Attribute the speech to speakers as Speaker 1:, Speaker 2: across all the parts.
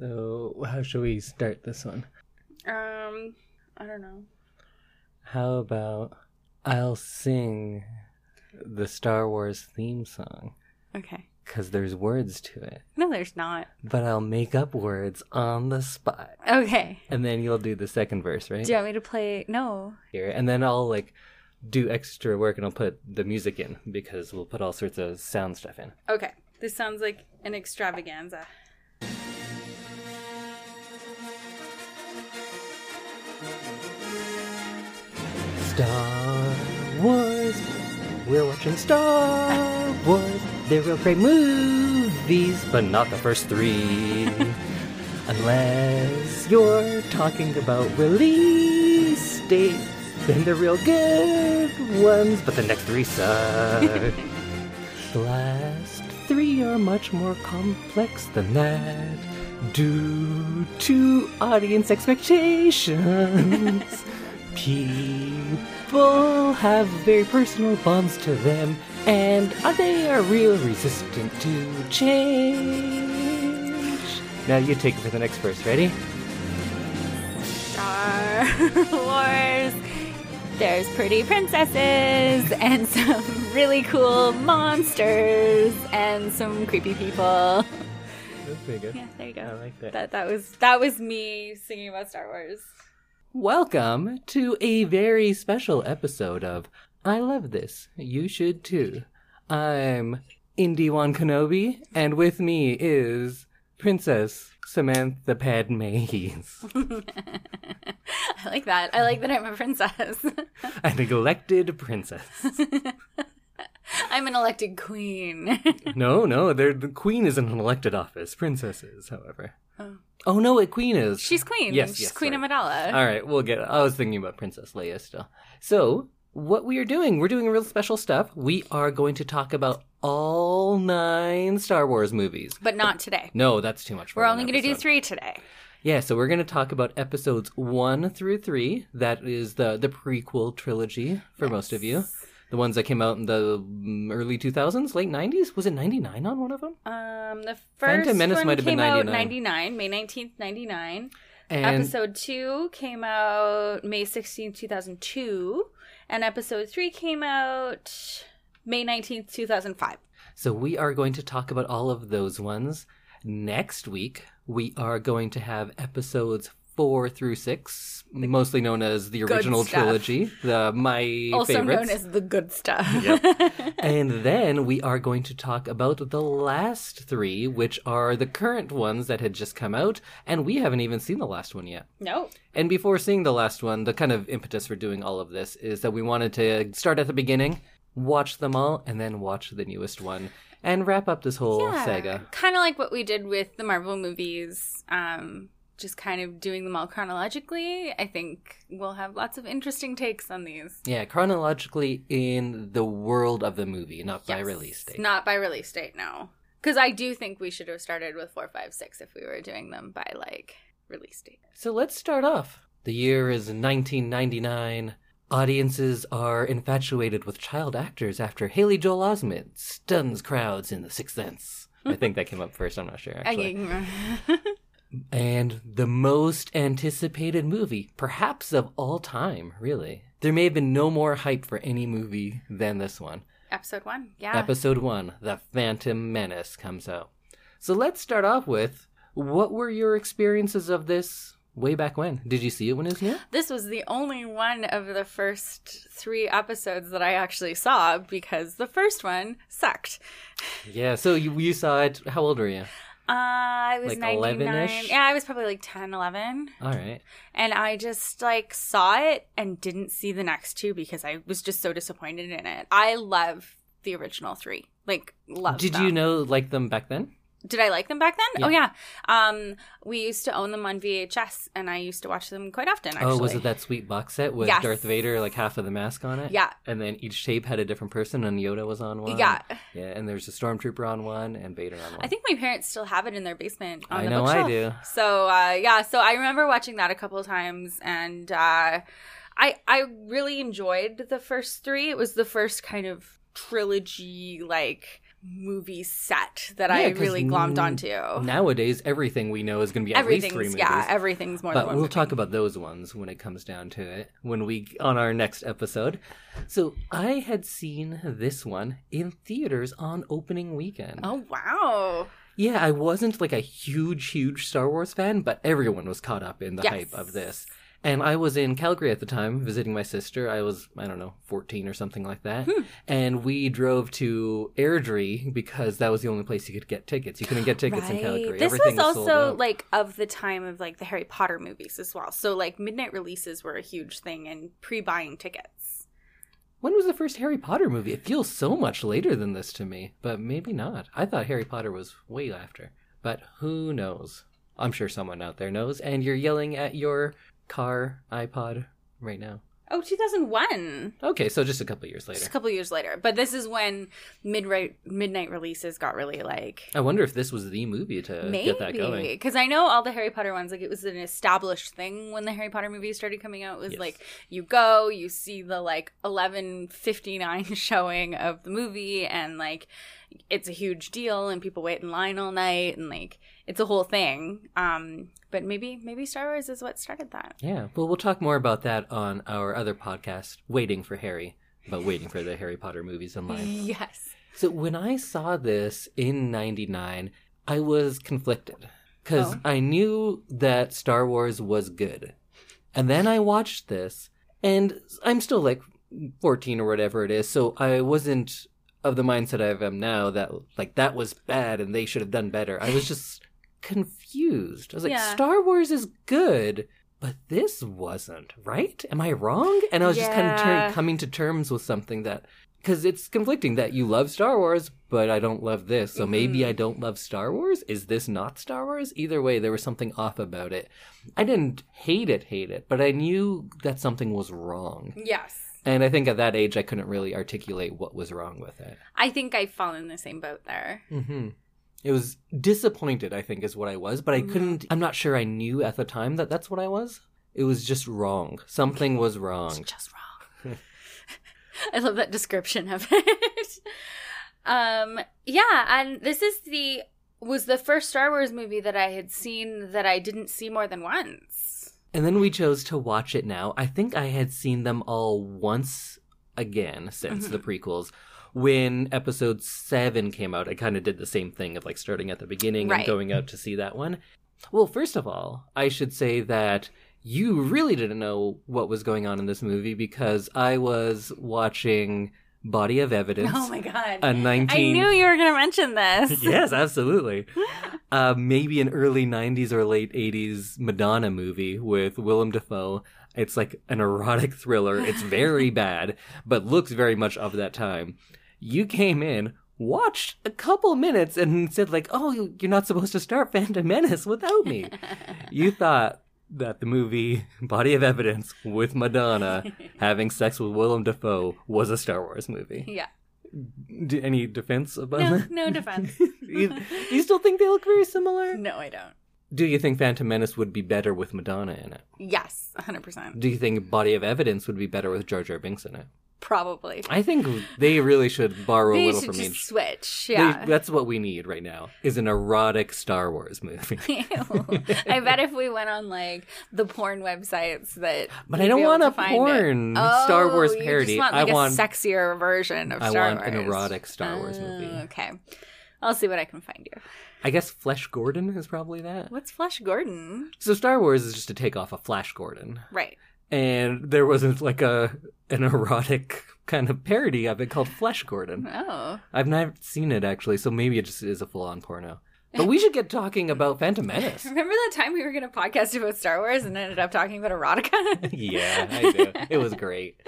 Speaker 1: So, how should we start this one?
Speaker 2: Um, I don't know.
Speaker 1: How about I'll sing the Star Wars theme song
Speaker 2: Okay.
Speaker 1: because there's words to it,
Speaker 2: No, there's not.
Speaker 1: but I'll make up words on the spot.
Speaker 2: Okay.
Speaker 1: And then you'll do the second verse, right?
Speaker 2: Do you want me to play? No.
Speaker 1: Here. And then I'll like do extra work and I'll put the music in because we'll put all sorts of sound stuff in.
Speaker 2: Okay. This sounds like an extravaganza.
Speaker 1: Star Wars. We're watching Star Wars. They're real great movies, but not the first three. Unless you're talking about release dates, then they're real good ones, but the next three suck. the last three are much more complex than that. Due to audience expectations, people have very personal bonds to them, and they are real resistant to change. Now you take it for the next verse. Ready?
Speaker 2: Star Wars. There's pretty princesses and some really cool monsters and some creepy people.
Speaker 1: That's pretty good.
Speaker 2: Yeah, there you go.
Speaker 1: I like that.
Speaker 2: That that was that was me singing about Star Wars.
Speaker 1: Welcome to a very special episode of I Love This. You should too. I'm Indy Wan Kenobi, and with me is Princess Samantha Padmes,
Speaker 2: I like that. I like that I'm a princess.
Speaker 1: an elected princess.
Speaker 2: I'm an elected queen.
Speaker 1: No, no, the queen isn't an elected office. Princesses, however.
Speaker 2: Oh.
Speaker 1: Oh no, a queen is.
Speaker 2: She's queen.
Speaker 1: Yes,
Speaker 2: She's
Speaker 1: yes,
Speaker 2: Queen
Speaker 1: sorry.
Speaker 2: Amidala.
Speaker 1: All right, we'll get it. I was thinking about Princess Leia still. So, what we are doing, we're doing real special stuff. We are going to talk about all nine Star Wars movies.
Speaker 2: But not today.
Speaker 1: No, that's too much. For
Speaker 2: We're
Speaker 1: one
Speaker 2: only going to do
Speaker 1: episode.
Speaker 2: three today.
Speaker 1: Yeah, so we're going to talk about episodes one through three. That is the the prequel trilogy for most of you. The ones that came out in the mm, early 2000s, late 90s. Was it 99 on one of them?
Speaker 2: Um, the first
Speaker 1: Phantom Menace
Speaker 2: one
Speaker 1: might have been
Speaker 2: came out
Speaker 1: 99.
Speaker 2: 99, May 19th, 99.
Speaker 1: And
Speaker 2: episode 2 came out May 16th, 2002. And episode 3 came out May 19th, 2005.
Speaker 1: So we are going to talk about all of those ones. Next week, we are going to have episodes four through six, mostly known as the original
Speaker 2: stuff.
Speaker 1: trilogy, the my
Speaker 2: Also
Speaker 1: favorites.
Speaker 2: known as the good stuff.
Speaker 1: and then we are going to talk about the last three, which are the current ones that had just come out, and we haven't even seen the last one yet.
Speaker 2: no.
Speaker 1: And before seeing the last one, the kind of impetus for doing all of this is that we wanted to start at the beginning, watch them all, and then watch the newest one, and wrap up this whole saga.
Speaker 2: Kind of like what we did with the Marvel movies. Um, just kind of doing them all chronologically. I think we'll have lots of interesting takes on these.
Speaker 1: Yeah, chronologically in the world of the movie, not by release date.
Speaker 2: Not by release date, no. Because I do think we should have started with four, five, six if we were doing them by like release date.
Speaker 1: So let's start off. The year is 1999. Audiences are infatuated with child actors after Haley Joel Osment stuns crowds in The Sixth Sense. I think that came up first. I'm not sure actually. And the most anticipated movie, perhaps of all time, really. There may have been no more hype for any movie than this one.
Speaker 2: Episode one, yeah.
Speaker 1: Episode 1, The Phantom Menace, comes out. So let's start off with what were your experiences of this way back when? Did you see it when it was new?
Speaker 2: this was the only one of the first three episodes that I actually saw because the first one sucked.
Speaker 1: Yeah, so you, you saw it. How old were you?
Speaker 2: Uh, I was
Speaker 1: Like
Speaker 2: 99.
Speaker 1: 11-ish?
Speaker 2: Yeah, I was probably like 10, 11.
Speaker 1: All right.
Speaker 2: And I just like saw it and didn't see the next two because I was just so disappointed in it. I love the original three. Like love
Speaker 1: Did
Speaker 2: them.
Speaker 1: you know like them back then?
Speaker 2: Did I like them back then? Oh yeah. Um we used to own them on VHS and I used to watch them quite often actually.
Speaker 1: Oh, was it that sweet box set with
Speaker 2: Yes.
Speaker 1: Darth Vader, like half of the mask on it?
Speaker 2: Yeah.
Speaker 1: And then each shape had a different person, and Yoda was on one.
Speaker 2: Yeah.
Speaker 1: Yeah, and there's a stormtrooper on one, and Vader on one.
Speaker 2: I think my parents still have it in their basement on
Speaker 1: I
Speaker 2: the
Speaker 1: know I
Speaker 2: bookshelf.
Speaker 1: do.
Speaker 2: So uh, yeah, so I remember watching that a couple of times, and uh, I I really enjoyed the first three. It was the first kind of trilogy like movie set that
Speaker 1: Yeah,
Speaker 2: I really glommed onto.
Speaker 1: nowadays everything we know is going to be at least three movies.
Speaker 2: yeah, everything's more than
Speaker 1: but we'll
Speaker 2: movie.
Speaker 1: talk about those ones when it comes down to it when we on our next episode. So I had seen this one in theaters on opening weekend.
Speaker 2: Oh wow!
Speaker 1: Yeah, I wasn't like a huge, huge Star Wars fan, but everyone was caught up in the
Speaker 2: Yes.
Speaker 1: hype of this. And I was in Calgary at the time visiting my sister. I was, I don't know, 14 or something like that.
Speaker 2: Hmm.
Speaker 1: And we drove to Airdrie because that was the only place you could get tickets. You couldn't get tickets in Calgary.
Speaker 2: This
Speaker 1: Everything
Speaker 2: was
Speaker 1: sold
Speaker 2: also like of the time of like the Harry Potter movies as well. So like midnight releases were a huge thing and pre-buying tickets.
Speaker 1: When was the first Harry Potter movie? It feels so much later than this to me, but maybe not. I thought Harry Potter was way after. But who knows? I'm sure someone out there knows, and you're yelling at your car iPod right now.
Speaker 2: Oh, 2001.
Speaker 1: Okay, so just a couple years later.
Speaker 2: Just a couple years later. But this is when midnight midnight releases got really like
Speaker 1: I wonder if this was the movie to get that going.
Speaker 2: because I know all the Harry Potter ones like it was an established thing when the Harry Potter movies started coming out. It was
Speaker 1: Yes.
Speaker 2: like you go, you see the like 11:59 showing of the movie and like it's a huge deal and people wait in line all night and like it's a whole thing. Um but maybe maybe Star Wars is what started that.
Speaker 1: Yeah, well, we'll talk more about that on our other podcast, Waiting for Harry, about waiting for the Harry Potter movies in line.
Speaker 2: Yes.
Speaker 1: So when I saw this in 99, I was conflicted because
Speaker 2: Oh.
Speaker 1: I knew that Star Wars was good. And then I watched this, and I'm still like 14 or whatever it is, so I wasn't of the mindset I am now that like that was bad and they should have done better. I was just confused. I was like,
Speaker 2: Yeah.
Speaker 1: Star Wars is good. But this wasn't, right? Am I wrong? And I was just kind of ter- coming to terms with something that because it's conflicting that you love Star Wars, but I don't love this. So maybe
Speaker 2: Mhm.
Speaker 1: I don't love Star Wars. Is this not Star Wars? Either way, there was something off about it. I didn't hate it, hate it, but I knew that something was wrong.
Speaker 2: Yes.
Speaker 1: And I think at that age, I couldn't really articulate what was wrong with it.
Speaker 2: I think I fall in the same boat there.
Speaker 1: Mm-hmm. It was disappointed, I think, is what I was, but I
Speaker 2: Mhm.
Speaker 1: couldn't. I'm not sure I knew at the time that that's what I was. It was just wrong. Something was wrong.
Speaker 2: It's just wrong. I love that description of it. um, yeah, and this is the was the first Star Wars movie that I had seen that I didn't see more than once.
Speaker 1: And then we chose to watch it now. I think I had seen them all once again since the prequels. When episode seven came out, I kind of did the same thing of like starting at the beginning
Speaker 2: Right.
Speaker 1: and going out to see that one. Well, first of all, I should say that you really didn't know what was going on in this movie because I was watching Body of Evidence.
Speaker 2: Oh my god!
Speaker 1: a 19
Speaker 2: I knew you were going to mention this.
Speaker 1: yes, absolutely. Uh, maybe an early 90s or late 80s Madonna movie with Willem Dafoe. It's like an erotic thriller. It's very bad, but looks very much of that time. You came in, watched a couple minutes, and said, like, oh, you're not supposed to start Phantom Menace without me. you thought that the movie Body of Evidence with Madonna having sex with Willem Dafoe was a Star Wars movie.
Speaker 2: yeah.
Speaker 1: D- any defense about
Speaker 2: No,
Speaker 1: that?
Speaker 2: no defense.
Speaker 1: you, you still think they look very similar?
Speaker 2: no, I don't.
Speaker 1: Do you think Phantom Menace would be better with Madonna in it?
Speaker 2: Yes, hundred percent.
Speaker 1: Do you think Body of Evidence would be better with Jar Jar Binks in it?
Speaker 2: Probably.
Speaker 1: I think they really should borrow a little
Speaker 2: should
Speaker 1: from
Speaker 2: just
Speaker 1: each.
Speaker 2: switch.
Speaker 1: They-
Speaker 2: Yeah.
Speaker 1: that's what we need right now. Is an erotic Star Wars movie.
Speaker 2: I bet if we went on like the porn websites that,
Speaker 1: But I don't want a porn Star oh, Wars
Speaker 2: Oh, you
Speaker 1: parody.
Speaker 2: Want,
Speaker 1: I want
Speaker 2: a sexier version of
Speaker 1: I
Speaker 2: Star
Speaker 1: want an erotic Star Wars
Speaker 2: Oh,
Speaker 1: movie.
Speaker 2: Okay, I'll see what I can find you.
Speaker 1: I guess Flesh Gordon is probably that.
Speaker 2: What's Flesh Gordon?
Speaker 1: So Star Wars is just to a takeoff of Flash Gordon.
Speaker 2: Right.
Speaker 1: And there wasn't like a an erotic kind of parody of it called Flesh Gordon.
Speaker 2: Oh,
Speaker 1: I've never seen it actually, so maybe it just is a full on porno. But we should get talking about Phantom Menace.
Speaker 2: remember that time we were going to podcast about Star Wars and ended up talking about erotica?
Speaker 1: yeah, I do. It was great.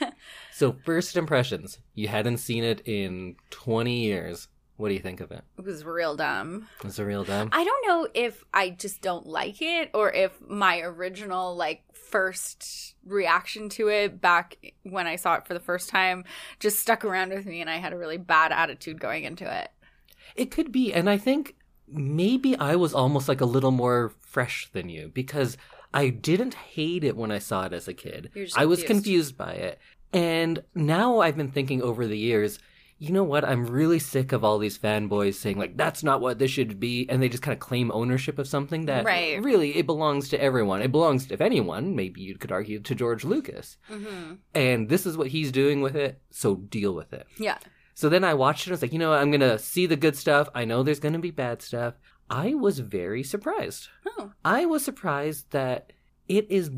Speaker 1: So first impressions, you hadn't seen it in 20 years. What do you think of it?
Speaker 2: it was real dumb.
Speaker 1: It's a real dumb.
Speaker 2: I don't know if I just don't like it or if my original like first reaction to it back when I saw it for the first time just stuck around with me and I had a really bad attitude going into it.
Speaker 1: It could be, and I think maybe I was almost like a little more fresh than you because I didn't hate it when I saw it as a kid. I was
Speaker 2: confused.
Speaker 1: confused by it. And now I've been thinking over the years, you know what? I'm really sick of all these fanboys saying like that's not what this should be, and they just kind of claim ownership of something that
Speaker 2: Right.
Speaker 1: really it belongs to everyone. It belongs, to, if anyone, maybe you could argue, to George Lucas.
Speaker 2: hmm
Speaker 1: And this is what he's doing with it, so deal with it.
Speaker 2: Yeah.
Speaker 1: So then I watched it. I was like, you know, what? I'm gonna see the good stuff. I know there's gonna be bad stuff. I was very surprised.
Speaker 2: Oh.
Speaker 1: I was surprised that it is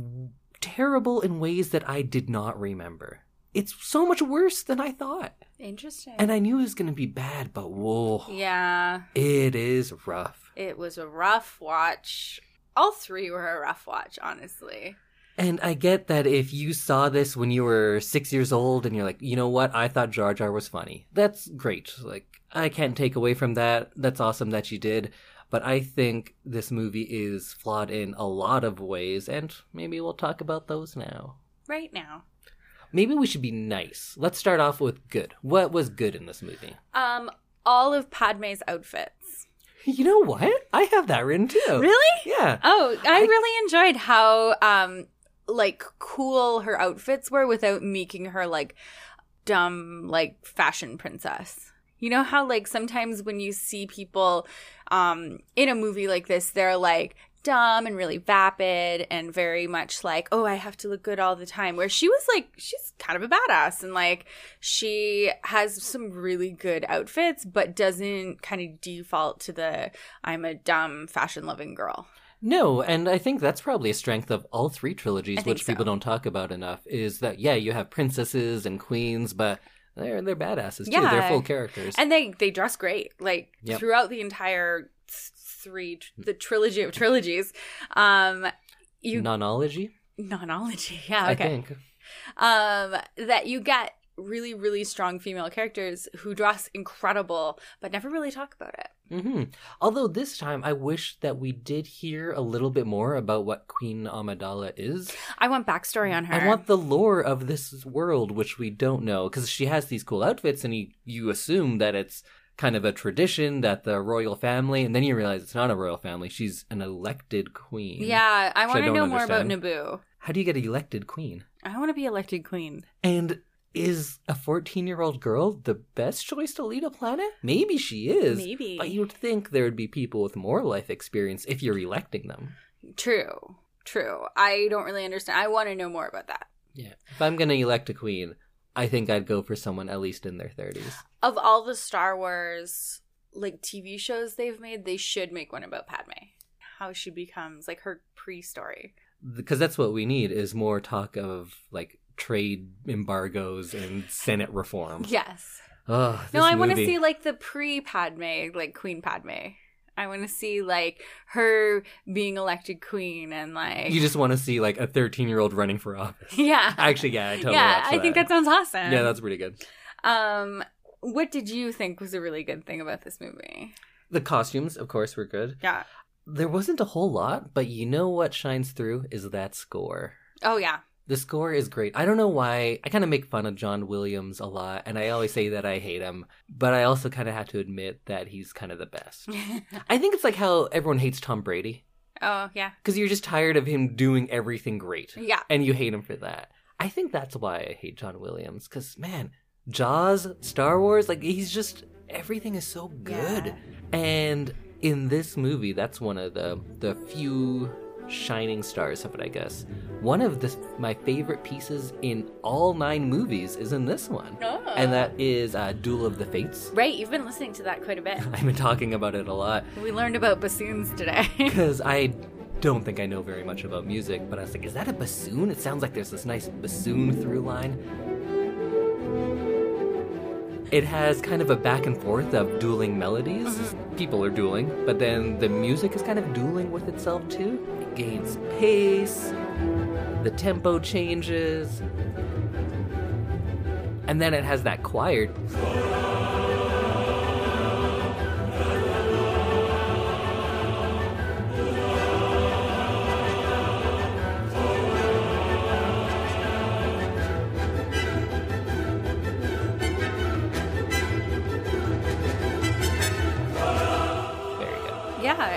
Speaker 1: terrible in ways that I did not remember. It's so much worse than I thought.
Speaker 2: Interesting.
Speaker 1: And I knew it was going to be bad, but whoa,
Speaker 2: yeah.
Speaker 1: it is rough.
Speaker 2: It was a rough watch. All three were a rough watch, honestly.
Speaker 1: And I get that if you saw this when you were six years old and you're like, you know what, I thought Jar Jar was funny. That's great. Like, I can't take away from that. That's awesome that you did. But I think this movie is flawed in a lot of ways, and maybe we'll talk about those now.
Speaker 2: Right now.
Speaker 1: Maybe we should be nice. Let's start off with good. What was good in this movie?
Speaker 2: Um, all of Padme's outfits.
Speaker 1: You know what? I have that written too.
Speaker 2: Really?
Speaker 1: Yeah.
Speaker 2: Oh, I,
Speaker 1: I-
Speaker 2: really enjoyed how um like cool her outfits were without making her like dumb like fashion princess. You know how like sometimes when you see people um in a movie like this they're like dumb and really vapid and very much like oh I have to look good all the time where she was like she's kind of a badass and like she has some really good outfits but doesn't kind of default to the I'm a dumb fashion loving girl.
Speaker 1: No, and I think that's probably a strength of all three trilogies, which people don't talk about enough. Is that yeah, you have princesses and queens, but they're they're badasses too.
Speaker 2: Yeah.
Speaker 1: They're full characters.
Speaker 2: and they they dress great like
Speaker 1: Yep.
Speaker 2: throughout the entire three the trilogy of trilogies. Um you
Speaker 1: Nonology,
Speaker 2: nonology yeah
Speaker 1: I think.
Speaker 2: um that you get really really strong female characters who dress incredible but never really talk about it.
Speaker 1: Hmm Although this time, I wish that we did hear a little bit more about what Queen Amidala is.
Speaker 2: i want backstory on her.
Speaker 1: I want the lore of this world, which we don't know, because she has these cool outfits, and you, you assume that it's kind of a tradition that the royal family, and then you realize it's not a royal family. She's an elected queen.
Speaker 2: yeah i want to know more about naboo
Speaker 1: How do you get elected queen?
Speaker 2: i want to be elected queen
Speaker 1: And is a 14 year old girl the best choice to lead a planet? Maybe she is.
Speaker 2: maybe
Speaker 1: But you'd think there would be people with more life experience if you're electing them.
Speaker 2: true true i don't really understand i want to know more about that
Speaker 1: Yeah. If I'm going to elect a queen, I think I'd go for someone at least in their 30s.
Speaker 2: Of all the Star Wars like TV shows they've made, they should make one about Padme. How she becomes like her pre-story.
Speaker 1: Because that's what we need is more talk of like trade embargoes and Senate reform.
Speaker 2: Yes.
Speaker 1: Oh,
Speaker 2: no, I want to see like the pre-Padme, like Queen Padme. I want to see like her being elected queen and like
Speaker 1: You just want to see like a 13 year old running for office.
Speaker 2: yeah,
Speaker 1: Actually, yeah, I totally
Speaker 2: yeah. I think that sounds awesome.
Speaker 1: Yeah, that's pretty good.
Speaker 2: um. What did you think was a really good thing about this movie?
Speaker 1: The costumes, of course, were good.
Speaker 2: Yeah.
Speaker 1: There wasn't a whole lot, but you know what shines through is that score.
Speaker 2: Oh yeah.
Speaker 1: The score is great. I don't know why. I kind of make fun of John Williams a lot, and I always say that I hate him, but I also kind of have to admit that he's kind of the best. I think it's like how everyone hates Tom Brady,
Speaker 2: oh yeah.
Speaker 1: because you're just tired of him doing everything great,
Speaker 2: Yeah.
Speaker 1: and you hate him for that. I think that's why I hate John Williams, because man, Jaws, Star Wars, like he's just everything is so good.
Speaker 2: Yeah.
Speaker 1: And in this movie, that's one of the the few shining stars of it, I guess. One of the my favorite pieces in all nine movies is in this one,
Speaker 2: Oh.
Speaker 1: and that is uh, Duel of the Fates.
Speaker 2: Right, you've been listening to that quite a bit.
Speaker 1: I've been talking about it a lot
Speaker 2: We learned about bassoons today.
Speaker 1: because I don't think I know very much about music, but I was like, is that a bassoon? It sounds like there's this nice bassoon through line. It has kind of a back and forth of dueling melodies. Mm-hmm. People are dueling, but then the music is kind of dueling with itself too. It gains pace, the tempo changes, and then it has that choir.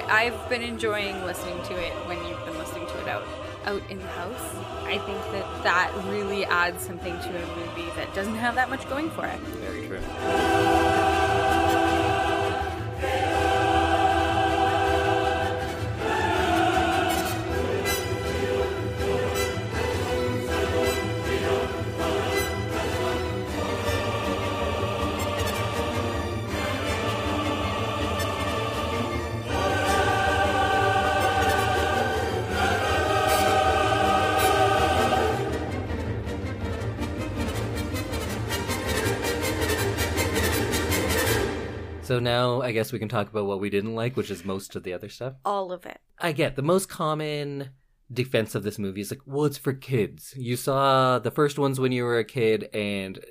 Speaker 2: I've been enjoying listening to it when you've been listening to it out out in the house. I think that that really adds something to a movie that doesn't have that much going for it.
Speaker 1: Very true. Now I guess we can talk about what we didn't like, which is most of the other stuff.
Speaker 2: All of it.
Speaker 1: I get the most common defense of this movie is like, well, it's for kids. You saw the first ones when you were a kid, and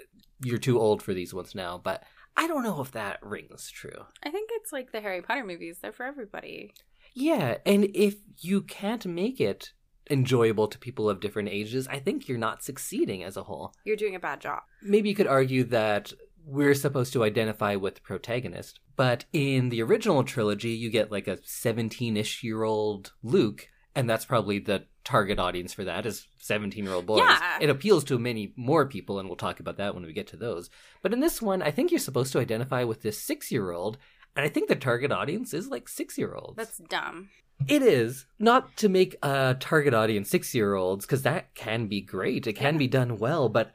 Speaker 1: you're too old for these ones now. But I don't know if that rings true.
Speaker 2: I think it's like the Harry Potter movies. They're for everybody.
Speaker 1: Yeah, and if you can't make it enjoyable to people of different ages, I think you're not succeeding as a whole.
Speaker 2: You're doing a bad job.
Speaker 1: Maybe you could argue that we're supposed to identify with the protagonist, but in the original trilogy, you get like a 17 ish year old Luke, and that's probably the target audience for that is 17 year old boys.
Speaker 2: Yeah.
Speaker 1: It appeals to many more people, and we'll talk about that when we get to those. But in this one, I think you're supposed to identify with this six year old, and I think the target audience is like six year olds.
Speaker 2: That's dumb.
Speaker 1: It is not to make a target audience six year olds because that can be great. It can
Speaker 2: Yeah.
Speaker 1: be done well, but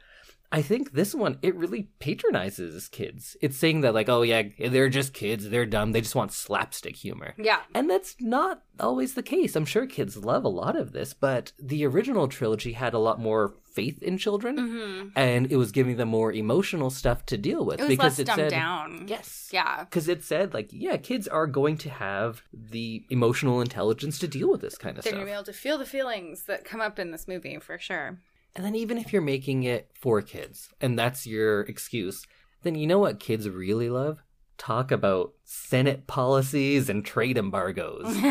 Speaker 1: I think this one it really patronizes kids. It's saying that like, oh yeah, they're just kids, they're dumb, they just want slapstick humor.
Speaker 2: Yeah.
Speaker 1: And that's not always the case. I'm sure kids love a lot of this, but the original trilogy had a lot more faith in children,
Speaker 2: hmm
Speaker 1: and it was giving them more emotional stuff to deal with
Speaker 2: It was
Speaker 1: because
Speaker 2: less
Speaker 1: it
Speaker 2: dumbed
Speaker 1: said,
Speaker 2: down.
Speaker 1: Yes.
Speaker 2: Yeah.
Speaker 1: Because it said, like, yeah, kids are going to have the emotional intelligence to deal with this kind of stuff.
Speaker 2: They're
Speaker 1: stuff.
Speaker 2: going to be able to feel the feelings that come up in this movie for sure.
Speaker 1: And then even if you're making it for kids, and that's your excuse, then you know what kids really love? Talk about Senate policies and trade embargoes.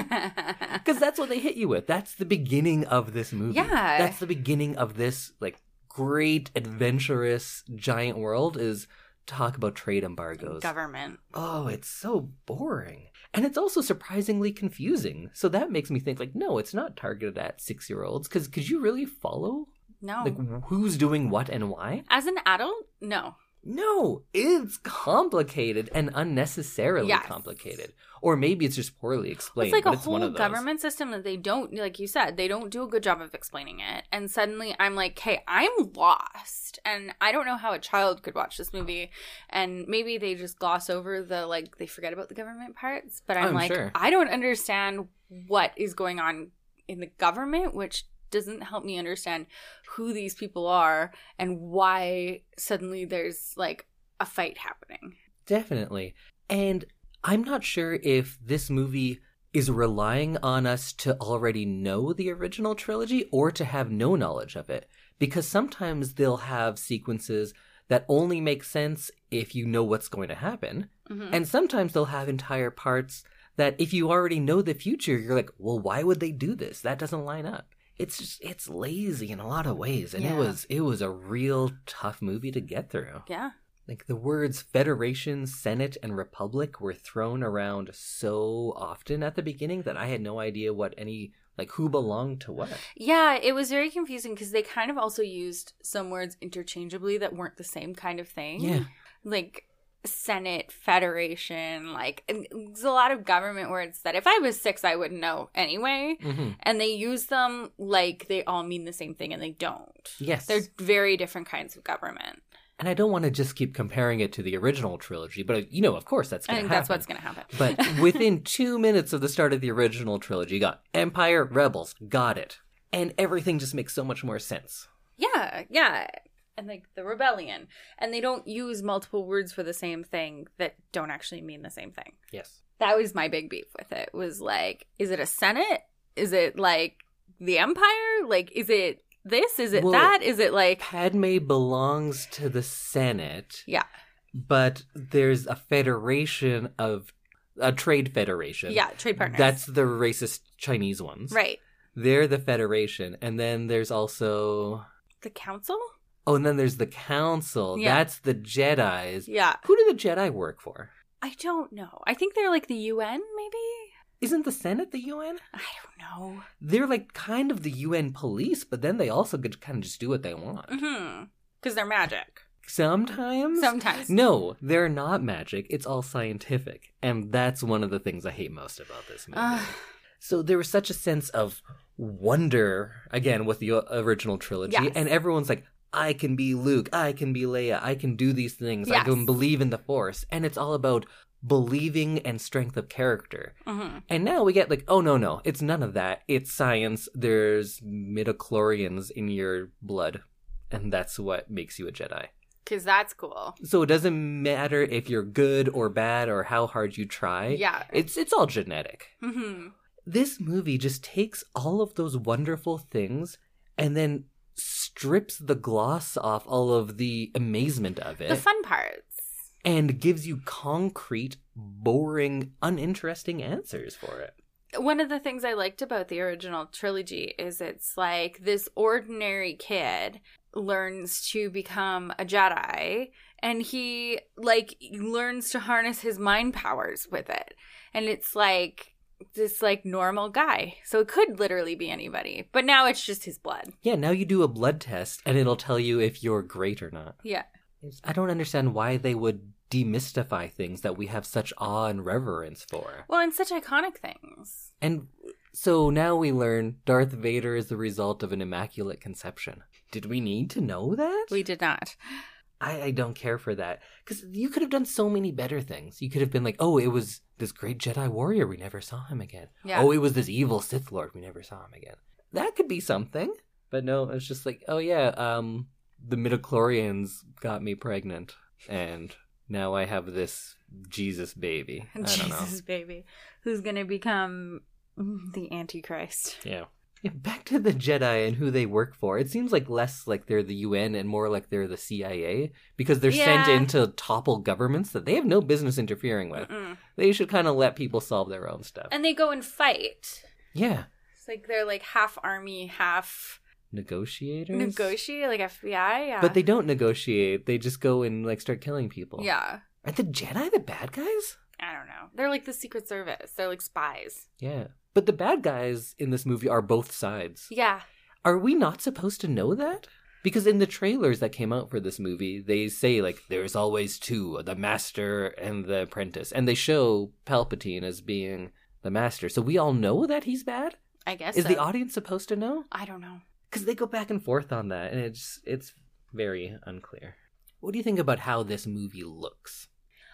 Speaker 1: Because that's what they hit you with. That's the beginning of this movie.
Speaker 2: Yeah.
Speaker 1: That's the beginning of this, like, great, adventurous, giant world is talk about trade embargoes.
Speaker 2: Government.
Speaker 1: Oh, it's so boring. And it's also surprisingly confusing. So that makes me think like, no, it's not targeted at six year olds. Cause could you really follow
Speaker 2: No.
Speaker 1: like who's doing what and why?
Speaker 2: As an adult, no.
Speaker 1: No, it's complicated and unnecessarily
Speaker 2: Yes.
Speaker 1: complicated. Or maybe it's just poorly explained.
Speaker 2: it's like a
Speaker 1: it's one
Speaker 2: whole government system that they don't, like you said, they don't do a good job of explaining it. And suddenly I'm like, hey, I'm lost. And I don't know how a child could watch this movie. And maybe they just gloss over the, like, they forget about the government parts. But I'm,
Speaker 1: I'm
Speaker 2: like,
Speaker 1: sure.
Speaker 2: I don't understand what is going on in the government, which doesn't help me understand who these people are and why suddenly there's, like, a fight happening.
Speaker 1: Definitely. And I'm not sure if this movie is relying on us to already know the original trilogy or to have no knowledge of it. Because sometimes they'll have sequences that only make sense if you know what's going to happen.
Speaker 2: Mhm.
Speaker 1: And sometimes they'll have entire parts that if you already know the future, you're like, well, why would they do this? That doesn't line up. It's just, it's lazy in a lot of ways. And
Speaker 2: Yeah.
Speaker 1: it was, it was a real tough movie to get through.
Speaker 2: Yeah.
Speaker 1: Like the words Federation, Senate, and Republic were thrown around so often at the beginning that I had no idea what any, like who belonged to what.
Speaker 2: Yeah, it was very confusing because they kind of also used some words interchangeably that weren't the same kind of thing.
Speaker 1: Yeah.
Speaker 2: Like Senate, Federation, like there's a lot of government words that if I was six, I wouldn't know anyway.
Speaker 1: hmm
Speaker 2: And they use them like they all mean the same thing and they don't.
Speaker 1: Yes.
Speaker 2: They're very different kinds of government.
Speaker 1: and I don't want to just keep comparing it to the original trilogy, but you know, of course, that's going to
Speaker 2: think
Speaker 1: happen.
Speaker 2: that's what's going to happen.
Speaker 1: But within two minutes of the start of the original trilogy, you got Empire, Rebels, got it. And everything just makes so much more sense.
Speaker 2: Yeah, yeah. And like the rebellion. And they don't use multiple words for the same thing that don't actually mean the same thing.
Speaker 1: Yes.
Speaker 2: That was my big beef with it. Was like, is it a senate? Is it like the empire? Like, is it this? Is it
Speaker 1: Well-
Speaker 2: that? Is it like
Speaker 1: Padme belongs to the Senate.
Speaker 2: Yeah.
Speaker 1: But there's a federation of a trade federation.
Speaker 2: yeah, trade partners?
Speaker 1: That's the racist Chinese ones.
Speaker 2: right.
Speaker 1: They're the federation. And then there's also
Speaker 2: The council?
Speaker 1: Oh, and then there's the council.
Speaker 2: Yeah.
Speaker 1: That's the Jedi's.
Speaker 2: Yeah.
Speaker 1: Who do the Jedi work for?
Speaker 2: I don't know. I think they're like the UN, maybe.
Speaker 1: Isn't the Senate the UN?
Speaker 2: I don't know.
Speaker 1: They're like kind of the UN police, but then they also get kind of just do what they want.
Speaker 2: Mm-hmm. Because they're magic.
Speaker 1: Sometimes.
Speaker 2: Sometimes.
Speaker 1: No, they're not magic. It's all scientific. And that's one of the things I hate most about this movie. So there was such a sense of wonder, again, with the original trilogy.
Speaker 2: Yes.
Speaker 1: And everyone's like, I can be Luke. I can be Leia. I can do these things. I can believe in the Force. And it's all about believing and strength of character.
Speaker 2: Mhm.
Speaker 1: And now we get like, oh no, no, it's none of that. It's science. There's midichlorians in your blood. And that's what makes you a Jedi.
Speaker 2: Because that's cool.
Speaker 1: So it doesn't matter if you're good or bad or how hard you try.
Speaker 2: Yeah.
Speaker 1: It's it's all genetic.
Speaker 2: hmm
Speaker 1: This movie just takes all of those wonderful things and then strips the gloss off all of the amazement of it
Speaker 2: The fun parts.
Speaker 1: and gives you concrete, boring, uninteresting answers for it.
Speaker 2: One of the things I liked about the original trilogy is it's like this ordinary kid learns to become a Jedi and he like learns to harness his mind powers with it. And it's like this like normal guy. So it could literally be anybody. But now it's just his blood.
Speaker 1: Yeah, now you do a blood test and it'll tell you if you're great or not.
Speaker 2: Yeah.
Speaker 1: I don't understand why they would demystify things that we have such awe and reverence for.
Speaker 2: Well, and such iconic things.
Speaker 1: And so now we learn Darth Vader is the result of an immaculate conception. Did we need to know that?
Speaker 2: We did not.
Speaker 1: I, I don't care for that. Because you could have done so many better things. You could have been like, oh, it was this great Jedi warrior. We never saw him again.
Speaker 2: Yeah.
Speaker 1: Oh, it was this evil Sith Lord. We never saw him again. That could be something. But no, it's just like, oh, yeah, um, the midichlorians got me pregnant. And now I have this Jesus baby. I don't know.
Speaker 2: Jesus baby. Who's gonna become the Antichrist.
Speaker 1: Yeah. Yeah, back to the Jedi and who they work for. It seems like less like they're the UN and more like they're the CIA because they're sent
Speaker 2: Yeah.
Speaker 1: in to topple governments that they have no business interfering with.
Speaker 2: Mm-mm.
Speaker 1: They should kind of let people solve their own stuff.
Speaker 2: And they go and fight.
Speaker 1: yeah.
Speaker 2: It's like they're like half army, half
Speaker 1: Negotiators?
Speaker 2: negotiate, like FBI. Yeah.
Speaker 1: But they don't negotiate. They just go and like start killing people.
Speaker 2: Yeah.
Speaker 1: Are the Jedi the bad guys?
Speaker 2: I don't know. They're like the Secret Service. They're like spies.
Speaker 1: Yeah. But the bad guys in this movie are both sides.
Speaker 2: Yeah.
Speaker 1: Are we not supposed to know that? Because in the trailers that came out for this movie, they say like there's always two, the master and the apprentice, and they show Palpatine as being the master. So we all know that he's bad.
Speaker 2: I guess.
Speaker 1: Is
Speaker 2: so.
Speaker 1: the audience supposed to know?
Speaker 2: I don't know.
Speaker 1: Because they go back and forth on that, and it's it's very unclear. What do you think about how this movie looks?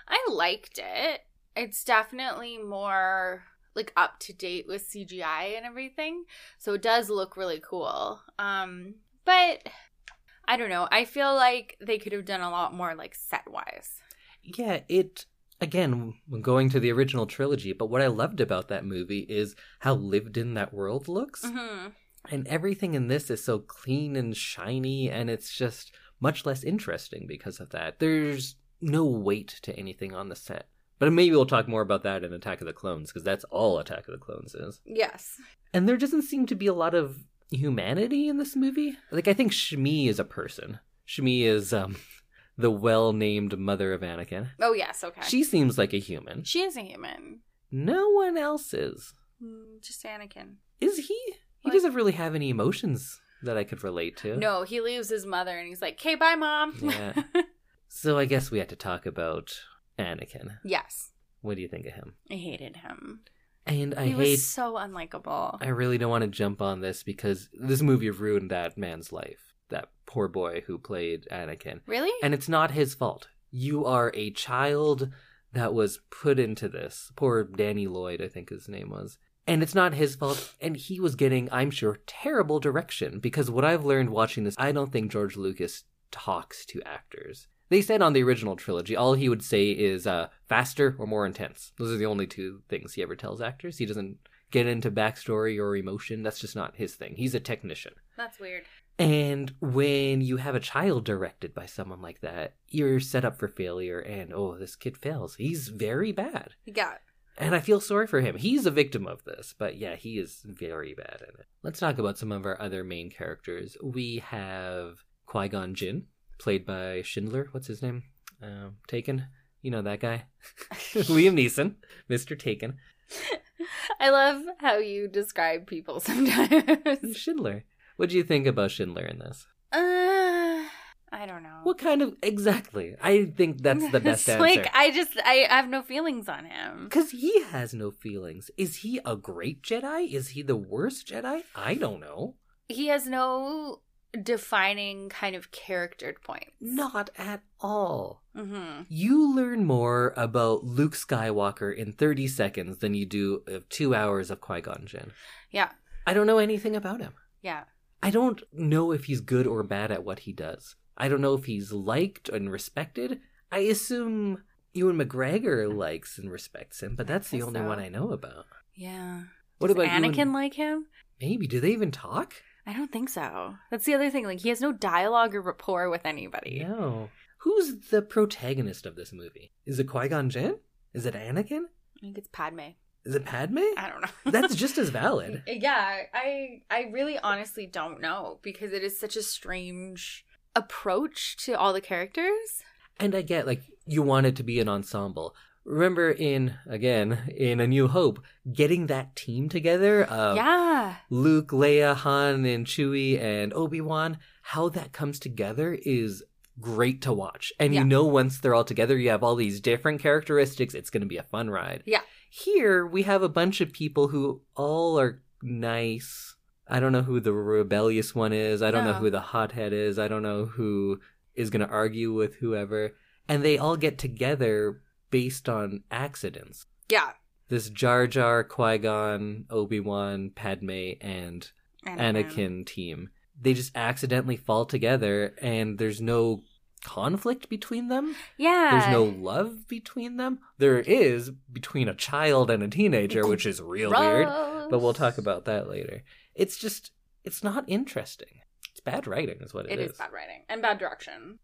Speaker 2: I liked it. It's definitely more like up to date with CGI and everything. So it does look really cool. Um but I don't know. I feel like they could have done a lot more like set wise.
Speaker 1: Yeah, it again going to the original trilogy, but what I loved about that movie is how lived in that world looks.
Speaker 2: hmm
Speaker 1: And everything in this is so clean and shiny, and it's just much less interesting because of that. There's no weight to anything on the set. But maybe we'll talk more about that in Attack of the Clones, because that's all Attack of the Clones is.
Speaker 2: Yes.
Speaker 1: And there doesn't seem to be a lot of humanity in this movie. Like, I think Shmi is a person. Shmi is um, the well named mother of Anakin.
Speaker 2: Oh yes, okay.
Speaker 1: She seems like a human.
Speaker 2: she is a human.
Speaker 1: No one else is.
Speaker 2: Mm, Just Anakin.
Speaker 1: Is he? He
Speaker 2: Like-
Speaker 1: doesn't really have any emotions that I could relate to.
Speaker 2: No, he leaves his mother and he's like, "Okay, bye, mom."
Speaker 1: Yeah. So I guess we had to talk about Anakin.
Speaker 2: yes,
Speaker 1: What do you think of him?
Speaker 2: I hated him.
Speaker 1: And I
Speaker 2: he
Speaker 1: hate.
Speaker 2: was so unlikable.
Speaker 1: I really don't want to jump on this because this movie ruined that man's life. That poor boy who played Anakin.
Speaker 2: really?
Speaker 1: And it's not his fault. You are a child that was put into this. Poor Danny Lloyd, I think his name was. And it's not his fault. And he was getting, I'm sure, terrible direction. Because what I've learned watching this, I don't think George Lucas talks to actors. They said on the original trilogy, all he would say is uh, faster or more intense. Those are the only two things he ever tells actors. He doesn't get into backstory or emotion. That's just not his thing. He's a technician.
Speaker 2: That's weird.
Speaker 1: And when you have a child directed by someone like that, you're set up for failure. And oh, this kid fails. He's very bad.
Speaker 2: Yeah.
Speaker 1: And I feel sorry for him. He's a victim of this, but yeah, he is very bad in it. Let's talk about some of our other main characters. We have Qui Gon Jinn, played by Schindler. What's his name? Um, Taken. You know that guy? Liam Neeson, Mr. Taken.
Speaker 2: I love how you describe people sometimes.
Speaker 1: Schindler. What do you think about Schindler in this?
Speaker 2: Uh, I don't know.
Speaker 1: What kind of exactly? I think that's the best answer.
Speaker 2: Like I just I have no feelings on him.
Speaker 1: Because he has no feelings. Is he a great Jedi? Is he the worst Jedi? I don't know.
Speaker 2: He has no defining kind of character points.
Speaker 1: Not at all.
Speaker 2: Mm-hmm.
Speaker 1: You learn more about Luke Skywalker in 30 seconds than you do of two hours of Qui Gon Jinn.
Speaker 2: Yeah.
Speaker 1: I don't know anything about him.
Speaker 2: Yeah.
Speaker 1: I don't know if he's good or bad at what he does. I don't know if he's liked and respected. I assume Ewan McGregor likes and respects him, but that's the only
Speaker 2: so.
Speaker 1: one I know about.
Speaker 2: Yeah.
Speaker 1: What
Speaker 2: Does
Speaker 1: about
Speaker 2: Anakin
Speaker 1: Ewan-
Speaker 2: like him?
Speaker 1: Maybe. Do they even talk?
Speaker 2: I don't think so. That's the other thing. Like he has no dialogue or rapport with anybody.
Speaker 1: No. Who's the protagonist of this movie? Is it Qui Gon Jinn? Is it Anakin?
Speaker 2: I think it's Padme.
Speaker 1: Is it Padme?
Speaker 2: I don't know.
Speaker 1: That's just as valid.
Speaker 2: Yeah, I I really honestly don't know because it is such a strange approach to all the characters.
Speaker 1: And I get like you want it to be an ensemble. Remember in again in A New Hope, getting that team together of
Speaker 2: yeah.
Speaker 1: Luke, Leia, Han, and Chewie and Obi Wan, how that comes together is great to watch. And
Speaker 2: Yeah.
Speaker 1: you know once they're all together, you have all these different characteristics. It's going to be a fun ride.
Speaker 2: Yeah.
Speaker 1: Here we have a bunch of people who all are nice. I don't know who the rebellious one is. I don't know who the hothead is. I don't know who is going to argue with whoever. And they all get together based on accidents.
Speaker 2: Yeah.
Speaker 1: This Jar Jar, Qui Gon, Obi Wan, Padme, and Anakin team. They just accidentally fall together, and there's no conflict between them.
Speaker 2: Yeah.
Speaker 1: There's no love between them. There is between a child and a teenager, which is real weird. But we'll talk about that later. It's just, it's not interesting. It's bad writing, is what
Speaker 2: it is it's bad writing and bad direction.